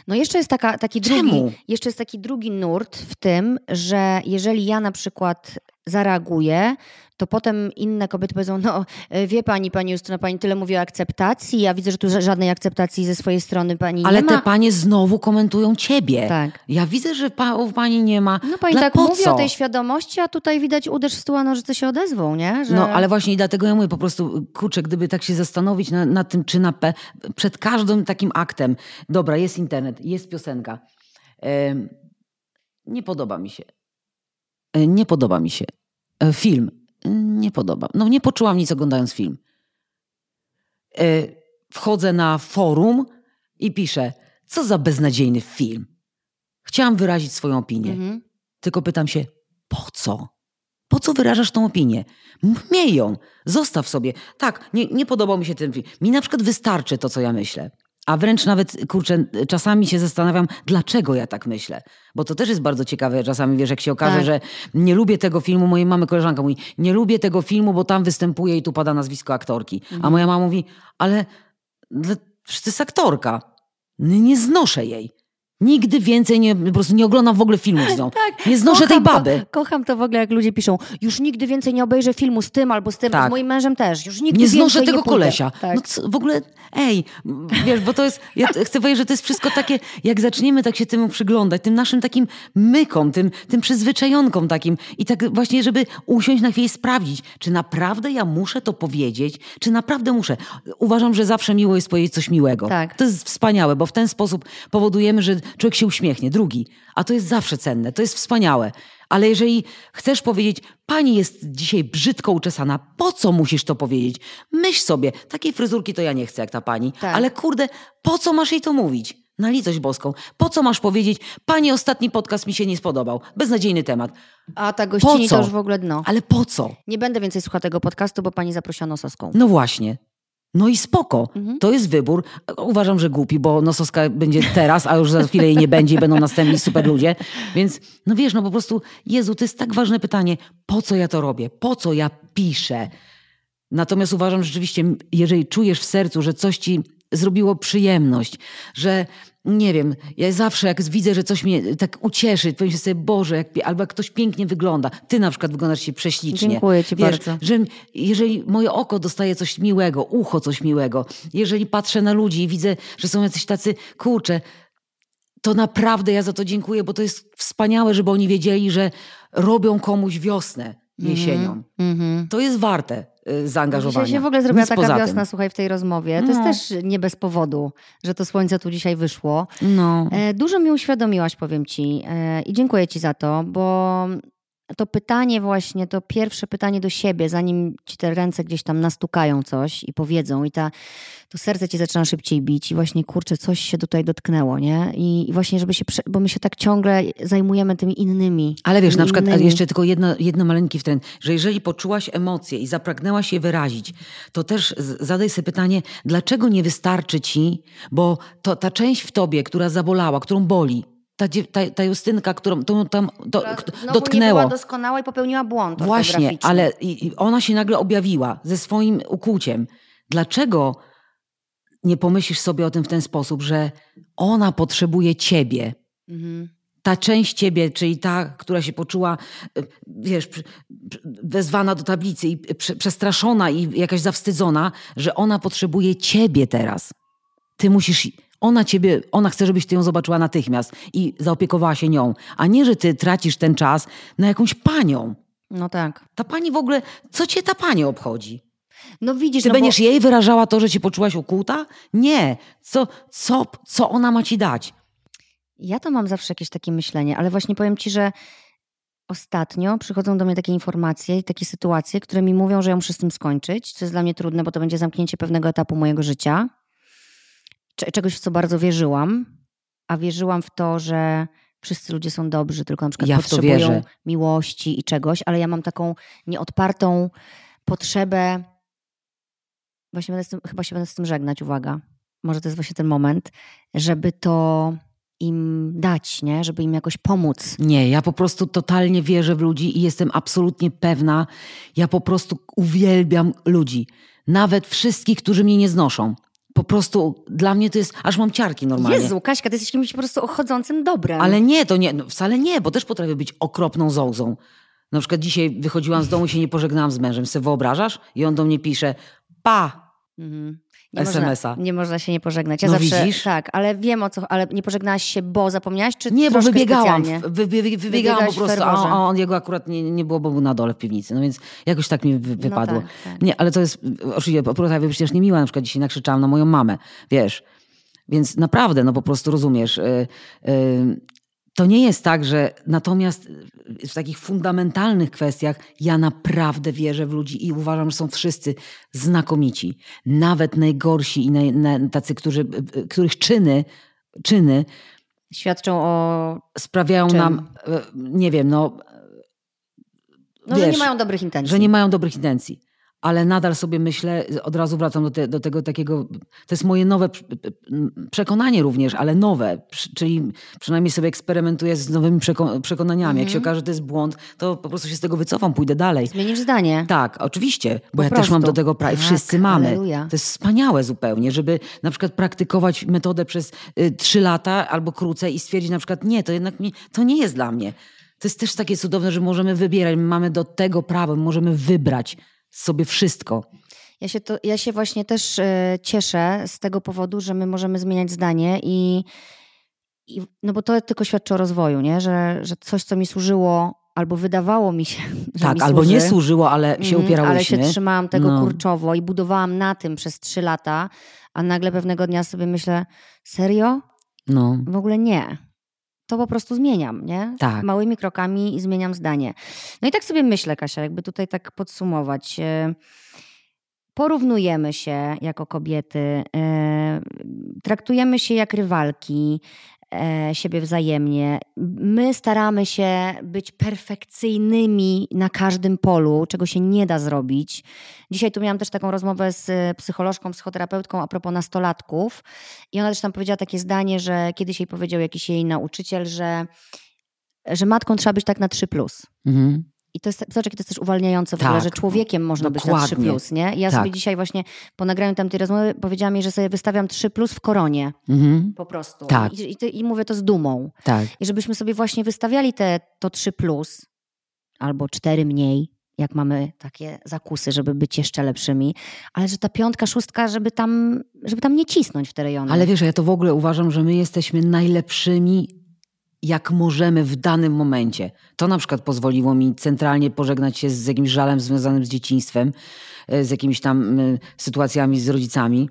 Speaker 1: No jeszcze jest taka, taki
Speaker 2: Czemu?
Speaker 1: drugi, jeszcze jest taki drugi nurt w tym, że jeżeli ja na przykład zareaguje, to potem inne kobiety powiedzą, no e, wie pani, pani Justyna, pani tyle mówi o akceptacji, ja widzę, że tu żadnej akceptacji ze swojej strony pani
Speaker 2: Ale
Speaker 1: nie ma.
Speaker 2: te panie znowu komentują ciebie.
Speaker 1: Tak.
Speaker 2: Ja widzę, że pa, u pani nie ma.
Speaker 1: No pani
Speaker 2: Dla,
Speaker 1: tak mówi
Speaker 2: co?
Speaker 1: o tej świadomości, a tutaj widać uderz w stół, a nożyce się odezwą, nie? Że...
Speaker 2: No, ale właśnie i dlatego ja mówię po prostu, kurczę, gdyby tak się zastanowić na, nad tym, czy na pe, przed każdym takim aktem, dobra, jest internet, jest piosenka, nie podoba mi się. E, Nie podoba mi się. E, Film. Nie podoba. No nie poczułam nic oglądając film. E, Wchodzę na forum i piszę, co za beznadziejny film. Chciałam wyrazić swoją opinię.
Speaker 1: Mhm.
Speaker 2: Tylko pytam się, po co? Po co wyrażasz tą opinię? Miej ją, zostaw sobie. Tak, nie, nie podobał mi się ten film. Mi na przykład wystarczy to, co ja myślę. A wręcz nawet, kurczę, czasami się zastanawiam, dlaczego ja tak myślę. Bo to też jest bardzo ciekawe czasami, wiesz, jak się okaże,
Speaker 1: Tak.
Speaker 2: że nie lubię tego filmu, mojej mamy koleżanka mówi, nie lubię tego filmu, bo tam występuje i tu pada nazwisko aktorki. A moja mama mówi, ale przecież to jest aktorka. Nie znoszę jej. Nigdy więcej nie, po prostu nie oglądam w ogóle filmów z nią.
Speaker 1: Tak,
Speaker 2: Nie znoszę tej baby.
Speaker 1: Kocham to w ogóle, jak ludzie piszą, już nigdy więcej nie obejrzę filmu z tym albo z tym,
Speaker 2: Tak.
Speaker 1: z moim mężem też, już nigdy
Speaker 2: Nie znoszę tego
Speaker 1: nie
Speaker 2: kolesia.
Speaker 1: Tak.
Speaker 2: No co, w ogóle, ej, wiesz, bo to jest, ja chcę powiedzieć, że to jest wszystko takie, jak zaczniemy tak się temu przyglądać, tym naszym takim mykom, tym, tym przyzwyczajonkom takim i tak właśnie, żeby usiąść na chwilę i sprawdzić, czy naprawdę ja muszę to powiedzieć, czy naprawdę muszę. Uważam, że zawsze miło jest powiedzieć coś miłego.
Speaker 1: Tak.
Speaker 2: To jest wspaniałe, bo w ten sposób powodujemy, że człowiek się uśmiechnie, drugi. A to jest zawsze cenne, to jest wspaniałe. Ale jeżeli chcesz powiedzieć, pani jest dzisiaj brzydko uczesana, po co musisz to powiedzieć? Myśl sobie, takiej fryzurki to ja nie chcę jak ta pani,
Speaker 1: Tak.
Speaker 2: ale kurde, po co masz jej to mówić? Na litość boską. Po co masz powiedzieć, pani ostatni podcast mi się nie spodobał, beznadziejny temat.
Speaker 1: A ta gościni to już w ogóle dno.
Speaker 2: Ale po co?
Speaker 1: Nie będę więcej słuchała tego podcastu, bo pani zaprosiła Nosowską.
Speaker 2: No właśnie. No i spoko.
Speaker 1: Mhm.
Speaker 2: To jest wybór. Uważam, że głupi, bo Nososka będzie teraz, a już za chwilę jej nie będzie i będą następni super ludzie. Więc no wiesz, no po prostu, Jezu, to jest tak ważne pytanie. Po co ja to robię? Po co ja piszę? Natomiast uważam że rzeczywiście, jeżeli czujesz w sercu, że coś ci zrobiło przyjemność, że nie wiem, ja zawsze jak widzę, że coś mnie tak ucieszy, powiem sobie, Boże, jak, albo jak ktoś pięknie wygląda. Ty na przykład wyglądasz się prześlicznie.
Speaker 1: Dziękuję ci
Speaker 2: Wiesz,
Speaker 1: bardzo.
Speaker 2: Że jeżeli moje oko dostaje coś miłego, ucho coś miłego, jeżeli patrzę na ludzi i widzę, że są jacyś tacy, kurczę, to naprawdę ja za to dziękuję, bo to jest wspaniałe, żeby oni wiedzieli, że robią komuś wiosnę jesienią.
Speaker 1: Mhm.
Speaker 2: To jest warte y, zaangażowania.
Speaker 1: Dzisiaj się w ogóle zrobiła
Speaker 2: Nic
Speaker 1: taka
Speaker 2: poza tym.
Speaker 1: wiosna, słuchaj, w tej rozmowie. To
Speaker 2: No.
Speaker 1: jest też nie bez powodu, że to słońce tu dzisiaj wyszło.
Speaker 2: No.
Speaker 1: E, Dużo mi uświadomiłaś, powiem ci, e, i dziękuję ci za to, bo to pytanie właśnie, to pierwsze pytanie do siebie, zanim ci te ręce gdzieś tam nastukają coś i powiedzą i ta, to serce ci zaczyna szybciej bić i właśnie, kurczę, coś się tutaj dotknęło, nie? I, i właśnie, żeby się, bo my się tak ciągle zajmujemy tymi innymi.
Speaker 2: Ale wiesz, na przykład
Speaker 1: innymi.
Speaker 2: jeszcze tylko jedno, jedno maleńki wtręt, że jeżeli poczułaś emocje i zapragnęłaś je wyrazić, to też zadaj sobie pytanie, dlaczego nie wystarczy ci, bo to, ta część w tobie, która zabolała, którą boli, ta, ta, ta Justynka, którą tą, tam do, dotknęło.
Speaker 1: była doskonała i popełniła błąd
Speaker 2: Właśnie, ale ona się nagle objawiła ze swoim ukłuciem. Dlaczego nie pomyślisz sobie o tym w ten sposób, że ona potrzebuje ciebie?
Speaker 1: Mhm.
Speaker 2: ta część ciebie, czyli ta, która się poczuła, y, wiesz, wezwana do tablicy i prze- przestraszona i jakaś zawstydzona, że ona potrzebuje ciebie teraz. Ty musisz, ona ciebie, ona chce, żebyś ty ją zobaczyła natychmiast i zaopiekowała się nią, a nie, że ty tracisz ten czas na jakąś panią.
Speaker 1: No tak.
Speaker 2: Ta pani w ogóle, co cię ta pani obchodzi?
Speaker 1: No widzisz,
Speaker 2: Czy
Speaker 1: no bo-
Speaker 2: będziesz jej wyrażała to, że cię poczułaś ukłuta? Nie. Co, co, co ona ma ci dać?
Speaker 1: Ja to mam zawsze jakieś takie myślenie, ale właśnie powiem ci, że ostatnio przychodzą do mnie takie informacje i takie sytuacje, które mi mówią, że ja muszę z tym skończyć, co jest dla mnie trudne, bo to będzie zamknięcie pewnego etapu mojego życia. Cze- Czegoś, w co bardzo wierzyłam, a wierzyłam w to, że wszyscy ludzie są dobrzy, tylko na przykład
Speaker 2: Ja
Speaker 1: potrzebują miłości i czegoś, ale ja mam taką nieodpartą potrzebę. Właśnie tym, chyba się będę z tym żegnać, uwaga. Może to jest właśnie ten moment, żeby to im dać, nie? Żeby im jakoś pomóc.
Speaker 2: Nie, ja po prostu totalnie wierzę w ludzi i jestem absolutnie pewna. Ja po prostu uwielbiam ludzi. Nawet wszystkich, którzy mnie nie znoszą. Po prostu dla mnie to jest, aż mam ciarki normalnie.
Speaker 1: Jezu, Kaśka, ty jesteś kimś po prostu chodzącym dobrem.
Speaker 2: Ale nie, to nie, no wcale nie, bo też potrafię być okropną zołzą. Na przykład dzisiaj wychodziłam z domu i się nie pożegnałam z mężem. Se wyobrażasz? I on do mnie pisze, pa,
Speaker 1: Mhm. Nie
Speaker 2: SMS-a.
Speaker 1: Można, nie można się nie pożegnać. Ja
Speaker 2: No
Speaker 1: zawsze,
Speaker 2: widzisz?
Speaker 1: Tak, ale wiem o co, ale nie pożegnałaś się, bo zapomniałaś, czy
Speaker 2: Nie, bo wybiegałam, w- wy, wy, wybiegałam po prostu, a, a on jego akurat nie, nie było, bo był na dole w piwnicy. No więc jakoś tak mi wy, wypadło.
Speaker 1: No tak, tak.
Speaker 2: Nie, ale to jest oczywiście opowiadaj, przecież niemiła. Na przykład dzisiaj nakrzyczałam na moją mamę, wiesz. Więc naprawdę, no po prostu rozumiesz. y, y, to nie jest tak, że natomiast w takich fundamentalnych kwestiach ja naprawdę wierzę w ludzi i uważam, że są wszyscy znakomici. Nawet najgorsi i naj, na, tacy, którzy, y, których czyny, czyny
Speaker 1: Świadczą o...
Speaker 2: sprawiają
Speaker 1: Czym?
Speaker 2: nam, nie wiem, no,
Speaker 1: No, że
Speaker 2: Wiesz,
Speaker 1: nie mają dobrych intencji.
Speaker 2: że nie mają dobrych intencji. Ale nadal sobie myślę, od razu wracam do, te, do tego takiego, to jest moje nowe prze- przekonanie również, ale nowe, czyli przynajmniej sobie eksperymentuję z nowymi przeko- przekonaniami. Jak się
Speaker 1: Mhm.
Speaker 2: okaże, że to jest błąd, to po prostu się z tego wycofam, pójdę dalej.
Speaker 1: Zmienisz zdanie.
Speaker 2: Tak, oczywiście, bo
Speaker 1: Po
Speaker 2: ja też mam do
Speaker 1: prostu.
Speaker 2: tego prawo.
Speaker 1: Tak,
Speaker 2: Wszyscy mamy. To jest wspaniałe zupełnie, żeby na przykład praktykować metodę przez y, trzy lata albo krócej i stwierdzić na przykład nie, to jednak to nie jest dla mnie. To jest też takie cudowne, że możemy wybierać, my mamy do tego prawo, my możemy wybrać sobie wszystko.
Speaker 1: Ja się, to, ja się właśnie też e, cieszę z tego powodu, że my możemy zmieniać zdanie i, i no bo to tylko świadczy o rozwoju, nie? Że, że coś, co mi służyło albo wydawało mi się, że
Speaker 2: tak,
Speaker 1: mi
Speaker 2: albo
Speaker 1: służy,
Speaker 2: nie służyło, ale się
Speaker 1: Mhm,
Speaker 2: upierałyśmy.
Speaker 1: Ale się trzymałam tego
Speaker 2: No.
Speaker 1: kurczowo i budowałam na tym przez trzy lata, a nagle pewnego dnia sobie myślę, serio?
Speaker 2: No,
Speaker 1: W ogóle nie. To po prostu zmieniam, nie?
Speaker 2: Tak.
Speaker 1: Małymi krokami i zmieniam zdanie. No i tak sobie myślę, Kasia, jakby tutaj tak podsumować. e, Porównujemy się jako kobiety, e, traktujemy się jak rywalki siebie wzajemnie. My staramy się być perfekcyjnymi na każdym polu, czego się nie da zrobić. Dzisiaj tu miałam też taką rozmowę z e, psycholożką, psychoterapeutką a propos nastolatków i ona też tam powiedziała takie zdanie, że kiedyś jej powiedział jakiś jej nauczyciel, że, że matką trzeba być tak na 3+. Plus.
Speaker 2: mhm.
Speaker 1: I to jest, zobacz, jakie to jest też uwalniające w
Speaker 2: Tak,
Speaker 1: ogóle, że człowiekiem można być na 3
Speaker 2: dokładnie.
Speaker 1: plus, nie? I ja
Speaker 2: Tak.
Speaker 1: sobie dzisiaj właśnie po nagraniu tamtej rozmowy powiedziałam jej, że sobie wystawiam 3 plus w koronie
Speaker 2: Mhm.
Speaker 1: po prostu.
Speaker 2: Tak.
Speaker 1: I, i, I mówię to z dumą.
Speaker 2: tak.
Speaker 1: I żebyśmy sobie właśnie wystawiali te, to 3 plus albo 4 mniej, jak mamy takie zakusy, żeby być jeszcze lepszymi, ale że ta piątka, szóstka, żeby tam, żeby tam nie cisnąć w te rejony.
Speaker 2: Ale wiesz, ja to w ogóle uważam, że my jesteśmy najlepszymi, jak możemy w danym momencie. To na przykład pozwoliło mi centralnie pożegnać się z jakimś żalem związanym z dzieciństwem, e, z jakimiś tam sytuacjami z rodzicami,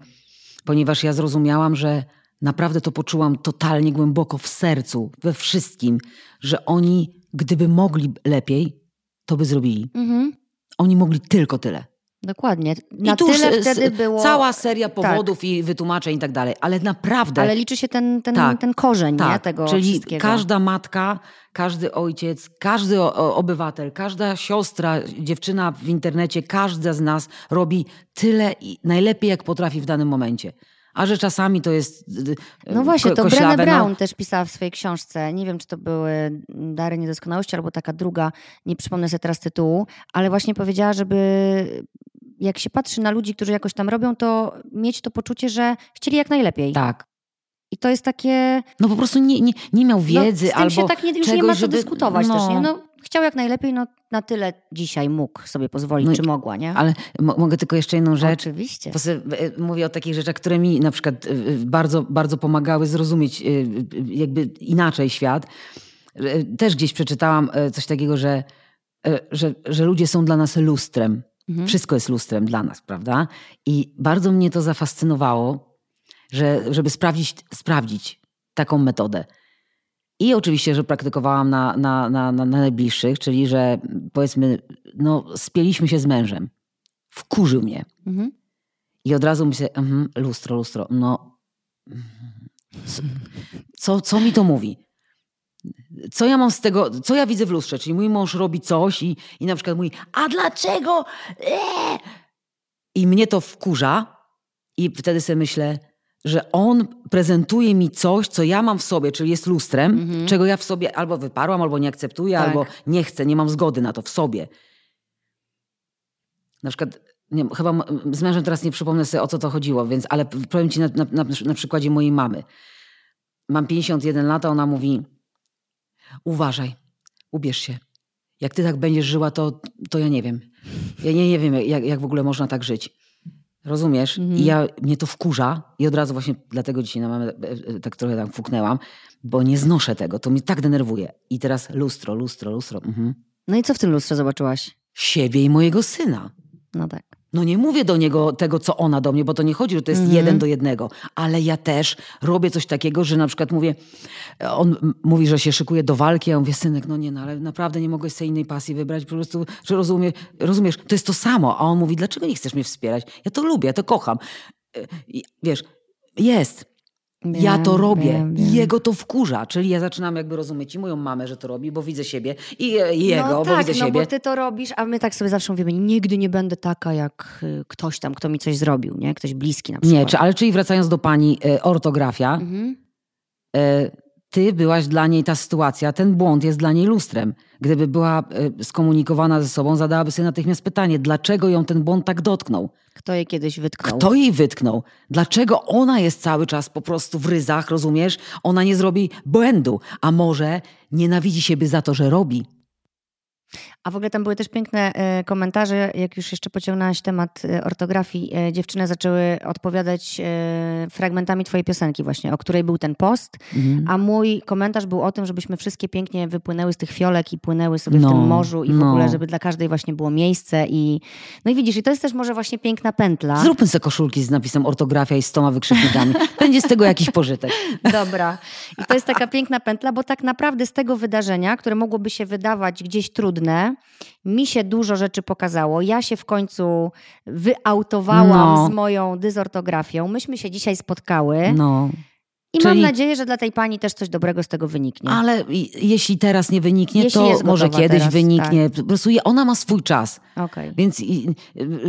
Speaker 2: ponieważ ja zrozumiałam, że naprawdę to poczułam totalnie głęboko w sercu, we wszystkim, że oni, gdyby mogli lepiej, to by zrobili.
Speaker 1: Mhm.
Speaker 2: Oni mogli tylko tyle.
Speaker 1: Dokładnie. Na
Speaker 2: I tu
Speaker 1: tyle wtedy było...
Speaker 2: cała seria
Speaker 1: tak.
Speaker 2: powodów i wytłumaczeń i tak dalej, ale naprawdę
Speaker 1: Ale liczy się ten, ten,
Speaker 2: Tak,
Speaker 1: ten korzeń nie,
Speaker 2: tak,
Speaker 1: tego
Speaker 2: czyli
Speaker 1: wszystkiego.
Speaker 2: każda matka, każdy ojciec, każdy obywatel, każda siostra, dziewczyna w internecie, każda z nas robi tyle i najlepiej jak potrafi w danym momencie. A że czasami to jest y, y,
Speaker 1: No właśnie, to
Speaker 2: koślawe,
Speaker 1: Brené
Speaker 2: no.
Speaker 1: Brown też pisała w swojej książce. Nie wiem, czy to były Dary Niedoskonałości albo taka druga, nie przypomnę sobie teraz tytułu, ale właśnie powiedziała, żeby jak się patrzy na ludzi, którzy jakoś tam robią, to mieć to poczucie, że chcieli jak najlepiej.
Speaker 2: Tak.
Speaker 1: I to jest takie...
Speaker 2: No po prostu nie, nie, nie miał wiedzy
Speaker 1: no, z tym
Speaker 2: albo
Speaker 1: się tak nie, już nie
Speaker 2: czegoś,
Speaker 1: ma co
Speaker 2: żeby,
Speaker 1: dyskutować
Speaker 2: no,
Speaker 1: też, nie? No, chciał jak najlepiej, no na tyle dzisiaj mógł sobie pozwolić,
Speaker 2: No
Speaker 1: czy mogła, nie?
Speaker 2: Ale mo- mogę tylko jeszcze jedną rzecz.
Speaker 1: Oczywiście.
Speaker 2: E, mówię o takich rzeczach, które mi na przykład e, e, bardzo, bardzo pomagały zrozumieć jakby inaczej świat. Też gdzieś przeczytałam coś takiego, że, że, że ludzie są dla nas lustrem.
Speaker 1: Mhm.
Speaker 2: Wszystko jest lustrem dla nas, prawda? I bardzo mnie to zafascynowało, że, żeby sprawdzić, sprawdzić taką metodę. I oczywiście, że praktykowałam na, na, na, na najbliższych, czyli że powiedzmy, no, spieliśmy się z mężem. Wkurzył mnie.
Speaker 1: Mhm.
Speaker 2: I od razu myślę, mhm, lustro, lustro, no. Co, co mi to mówi? Co ja mam z tego, co ja widzę w lustrze? Czyli mój mąż robi coś i, i na przykład mówi, a dlaczego? Eee! I mnie to wkurza i wtedy sobie myślę, że on prezentuje mi coś, co ja mam w sobie, czyli jest lustrem,
Speaker 1: Mhm.
Speaker 2: czego ja w sobie albo wyparłam, albo nie akceptuję,
Speaker 1: Tak.
Speaker 2: albo nie chcę, nie mam zgody na to w sobie. Na przykład, nie, chyba z mężem teraz nie przypomnę sobie o co to chodziło, więc, ale powiem ci na, na, na, na przykładzie mojej mamy. Mam 51 lat, a ona mówi: Uważaj, ubierz się. Jak ty tak będziesz żyła, to, to ja nie wiem. Ja nie, nie wiem, jak, jak w ogóle można tak żyć. Rozumiesz?
Speaker 1: Mhm.
Speaker 2: I ja, mnie to wkurza i od razu właśnie dlatego dzisiaj na mamę e, e, tak trochę tam fuknęłam, bo nie znoszę tego. To mnie tak denerwuje. I teraz lustro, lustro, lustro. Mhm.
Speaker 1: No i co w tym lustrze zobaczyłaś?
Speaker 2: Siebie i mojego syna.
Speaker 1: No tak.
Speaker 2: No nie mówię do niego tego, co ona do mnie, bo to nie chodzi, że to jest
Speaker 1: Mhm.
Speaker 2: jeden do jednego, ale ja też robię coś takiego, że na przykład mówię, on mówi, że się szykuje do walki, a ja mówię, synek, no nie, no ale naprawdę nie mogłeś sobie innej pasji wybrać, po prostu, że rozumie, rozumiesz, to jest to samo, a on mówi, dlaczego nie chcesz mnie wspierać? Ja to lubię, ja to kocham. I Wiesz, jest. Ja to robię.
Speaker 1: wiem,
Speaker 2: I
Speaker 1: wiem.
Speaker 2: jego to wkurza. Czyli ja zaczynam jakby rozumieć i moją mamę, że to robi, bo widzę siebie i, i jego,
Speaker 1: no
Speaker 2: bo
Speaker 1: tak,
Speaker 2: widzę
Speaker 1: no
Speaker 2: siebie.
Speaker 1: bo ty to robisz, a my tak sobie zawsze mówimy, nigdy nie będę taka jak y, ktoś tam, kto mi coś zrobił, nie? Ktoś bliski na przykład.
Speaker 2: Nie, czy, ale czyli wracając do pani, e, ortografia,
Speaker 1: Mhm.
Speaker 2: e, ty byłaś dla niej ta sytuacja, ten błąd jest dla niej lustrem. Gdyby była e, skomunikowana ze sobą, zadałaby sobie natychmiast pytanie, dlaczego ją ten błąd tak dotknął?
Speaker 1: Kto je kiedyś wytknął?
Speaker 2: Kto jej wytknął? Dlaczego ona jest cały czas po prostu w ryzach, rozumiesz? Ona nie zrobi błędu, a może nienawidzi siebie za to, że robi.
Speaker 1: A w ogóle tam były też piękne e, komentarze, jak już jeszcze pociągnęłaś temat e, ortografii. E, dziewczyny zaczęły odpowiadać fragmentami twojej piosenki właśnie, o której był ten post.
Speaker 2: Mhm.
Speaker 1: A mój komentarz był o tym, żebyśmy wszystkie pięknie wypłynęły z tych fiolek i płynęły sobie w
Speaker 2: No,
Speaker 1: tym morzu i w
Speaker 2: no.
Speaker 1: ogóle, żeby dla każdej właśnie było miejsce. I... No i widzisz, i to jest też może właśnie piękna pętla.
Speaker 2: Zróbmy sobie koszulki z napisem ortografia i z stoma wykrzyknikami. Będzie z tego jakiś pożytek.
Speaker 1: Dobra. I to jest taka piękna pętla, bo tak naprawdę z tego wydarzenia, które mogłoby się wydawać gdzieś trudne, mi się dużo rzeczy pokazało. Ja się w końcu wyautowałam
Speaker 2: No.
Speaker 1: z moją dysortografią. Myśmy się dzisiaj spotkały
Speaker 2: No.
Speaker 1: I
Speaker 2: czyli-
Speaker 1: mam nadzieję, że dla tej pani też coś dobrego z tego wyniknie.
Speaker 2: Ale jeśli teraz nie wyniknie,
Speaker 1: Jeśli
Speaker 2: to może kiedyś
Speaker 1: teraz,
Speaker 2: wyniknie. Po prostu ona ma swój czas.
Speaker 1: Okej.
Speaker 2: Więc y,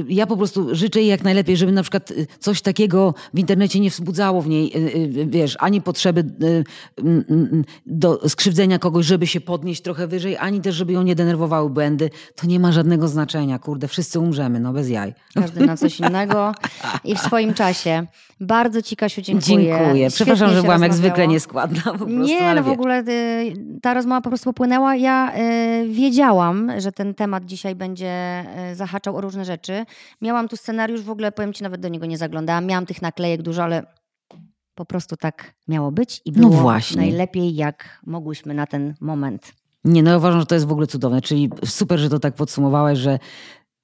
Speaker 2: ja po prostu życzę jej jak najlepiej, żeby na przykład y, coś takiego w internecie nie wzbudzało w niej, y, wiesz, ani potrzeby y, mm, mm, do skrzywdzenia kogoś, żeby się podnieść trochę wyżej, ani też, żeby ją nie denerwowały błędy. To nie ma żadnego znaczenia, kurde, wszyscy umrzemy, no bez jaj.
Speaker 1: Każdy na coś innego i w swoim czasie. Bardzo Ci, Kasiu, dziękuję.
Speaker 2: Dziękuję. Przepraszam,
Speaker 1: Świetnie
Speaker 2: że byłam jak zwykle nieskładna po prostu,
Speaker 1: Nie,
Speaker 2: ale
Speaker 1: no w ogóle y, ta rozmowa po prostu popłynęła. Ja y, wiedziałam, że ten temat dzisiaj będzie y, zahaczał o różne rzeczy. Miałam tu scenariusz, w ogóle powiem Ci, nawet do niego nie zaglądałam. Miałam tych naklejek dużo, ale po prostu tak miało być i
Speaker 2: No
Speaker 1: było
Speaker 2: właśnie.
Speaker 1: najlepiej, jak mogłyśmy na ten moment.
Speaker 2: Nie, no ja uważam, że to jest w ogóle cudowne. Czyli super, że to tak podsumowałaś, że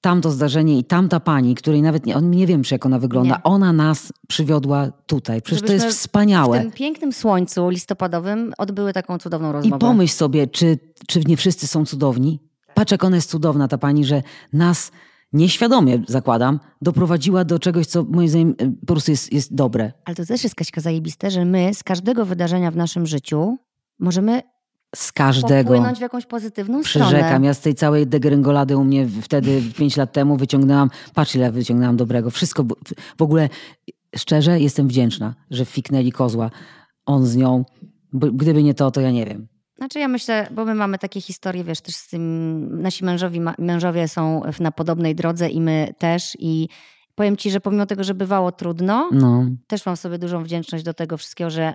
Speaker 2: tamto zdarzenie i tamta pani, której nawet nie, on, nie wiem, czy jak ona wygląda,
Speaker 1: Nie.
Speaker 2: ona nas przywiodła tutaj. Przecież to jest
Speaker 1: Żebyśmy
Speaker 2: wspaniałe.
Speaker 1: W tym pięknym słońcu listopadowym odbyły taką cudowną
Speaker 2: I
Speaker 1: rozmowę.
Speaker 2: pomyśl sobie, czy, czy nie wszyscy są cudowni? Patrz, jak ona jest cudowna, ta pani, że nas nieświadomie, zakładam, doprowadziła do czegoś, co moim zdaniem y, po prostu jest, jest dobre.
Speaker 1: Ale to też jest Kaśka zajebiste, że my z każdego wydarzenia w naszym życiu możemy
Speaker 2: Z każdego.
Speaker 1: popłynąć w jakąś pozytywną stronę.
Speaker 2: Przyrzekam, ja z tej całej degrengolady u mnie wtedy, pięć lat temu, wyciągnęłam, patrz ile wyciągnęłam dobrego. Wszystko, w ogóle szczerze jestem wdzięczna, że fiknęli kozła. On z nią, bo gdyby nie to, to ja nie wiem.
Speaker 1: Znaczy ja myślę, bo my mamy takie historie, wiesz, też z tym, nasi mężowi, mężowie są na podobnej drodze i my też i powiem Ci, że pomimo tego, że bywało trudno,
Speaker 2: No,
Speaker 1: też mam sobie dużą wdzięczność do tego wszystkiego, że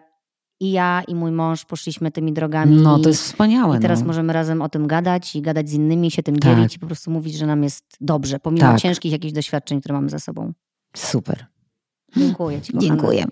Speaker 1: i ja i mój mąż poszliśmy tymi drogami.
Speaker 2: no to jest wspaniałe.
Speaker 1: I teraz
Speaker 2: no.
Speaker 1: możemy razem o tym gadać i gadać z innymi, się tym
Speaker 2: Tak.
Speaker 1: dzielić i po prostu mówić, że nam jest dobrze, pomimo
Speaker 2: Tak.
Speaker 1: ciężkich jakichś doświadczeń, które mamy za sobą.
Speaker 2: Super.
Speaker 1: Dziękuję Ci. kochana.
Speaker 2: Dziękuję.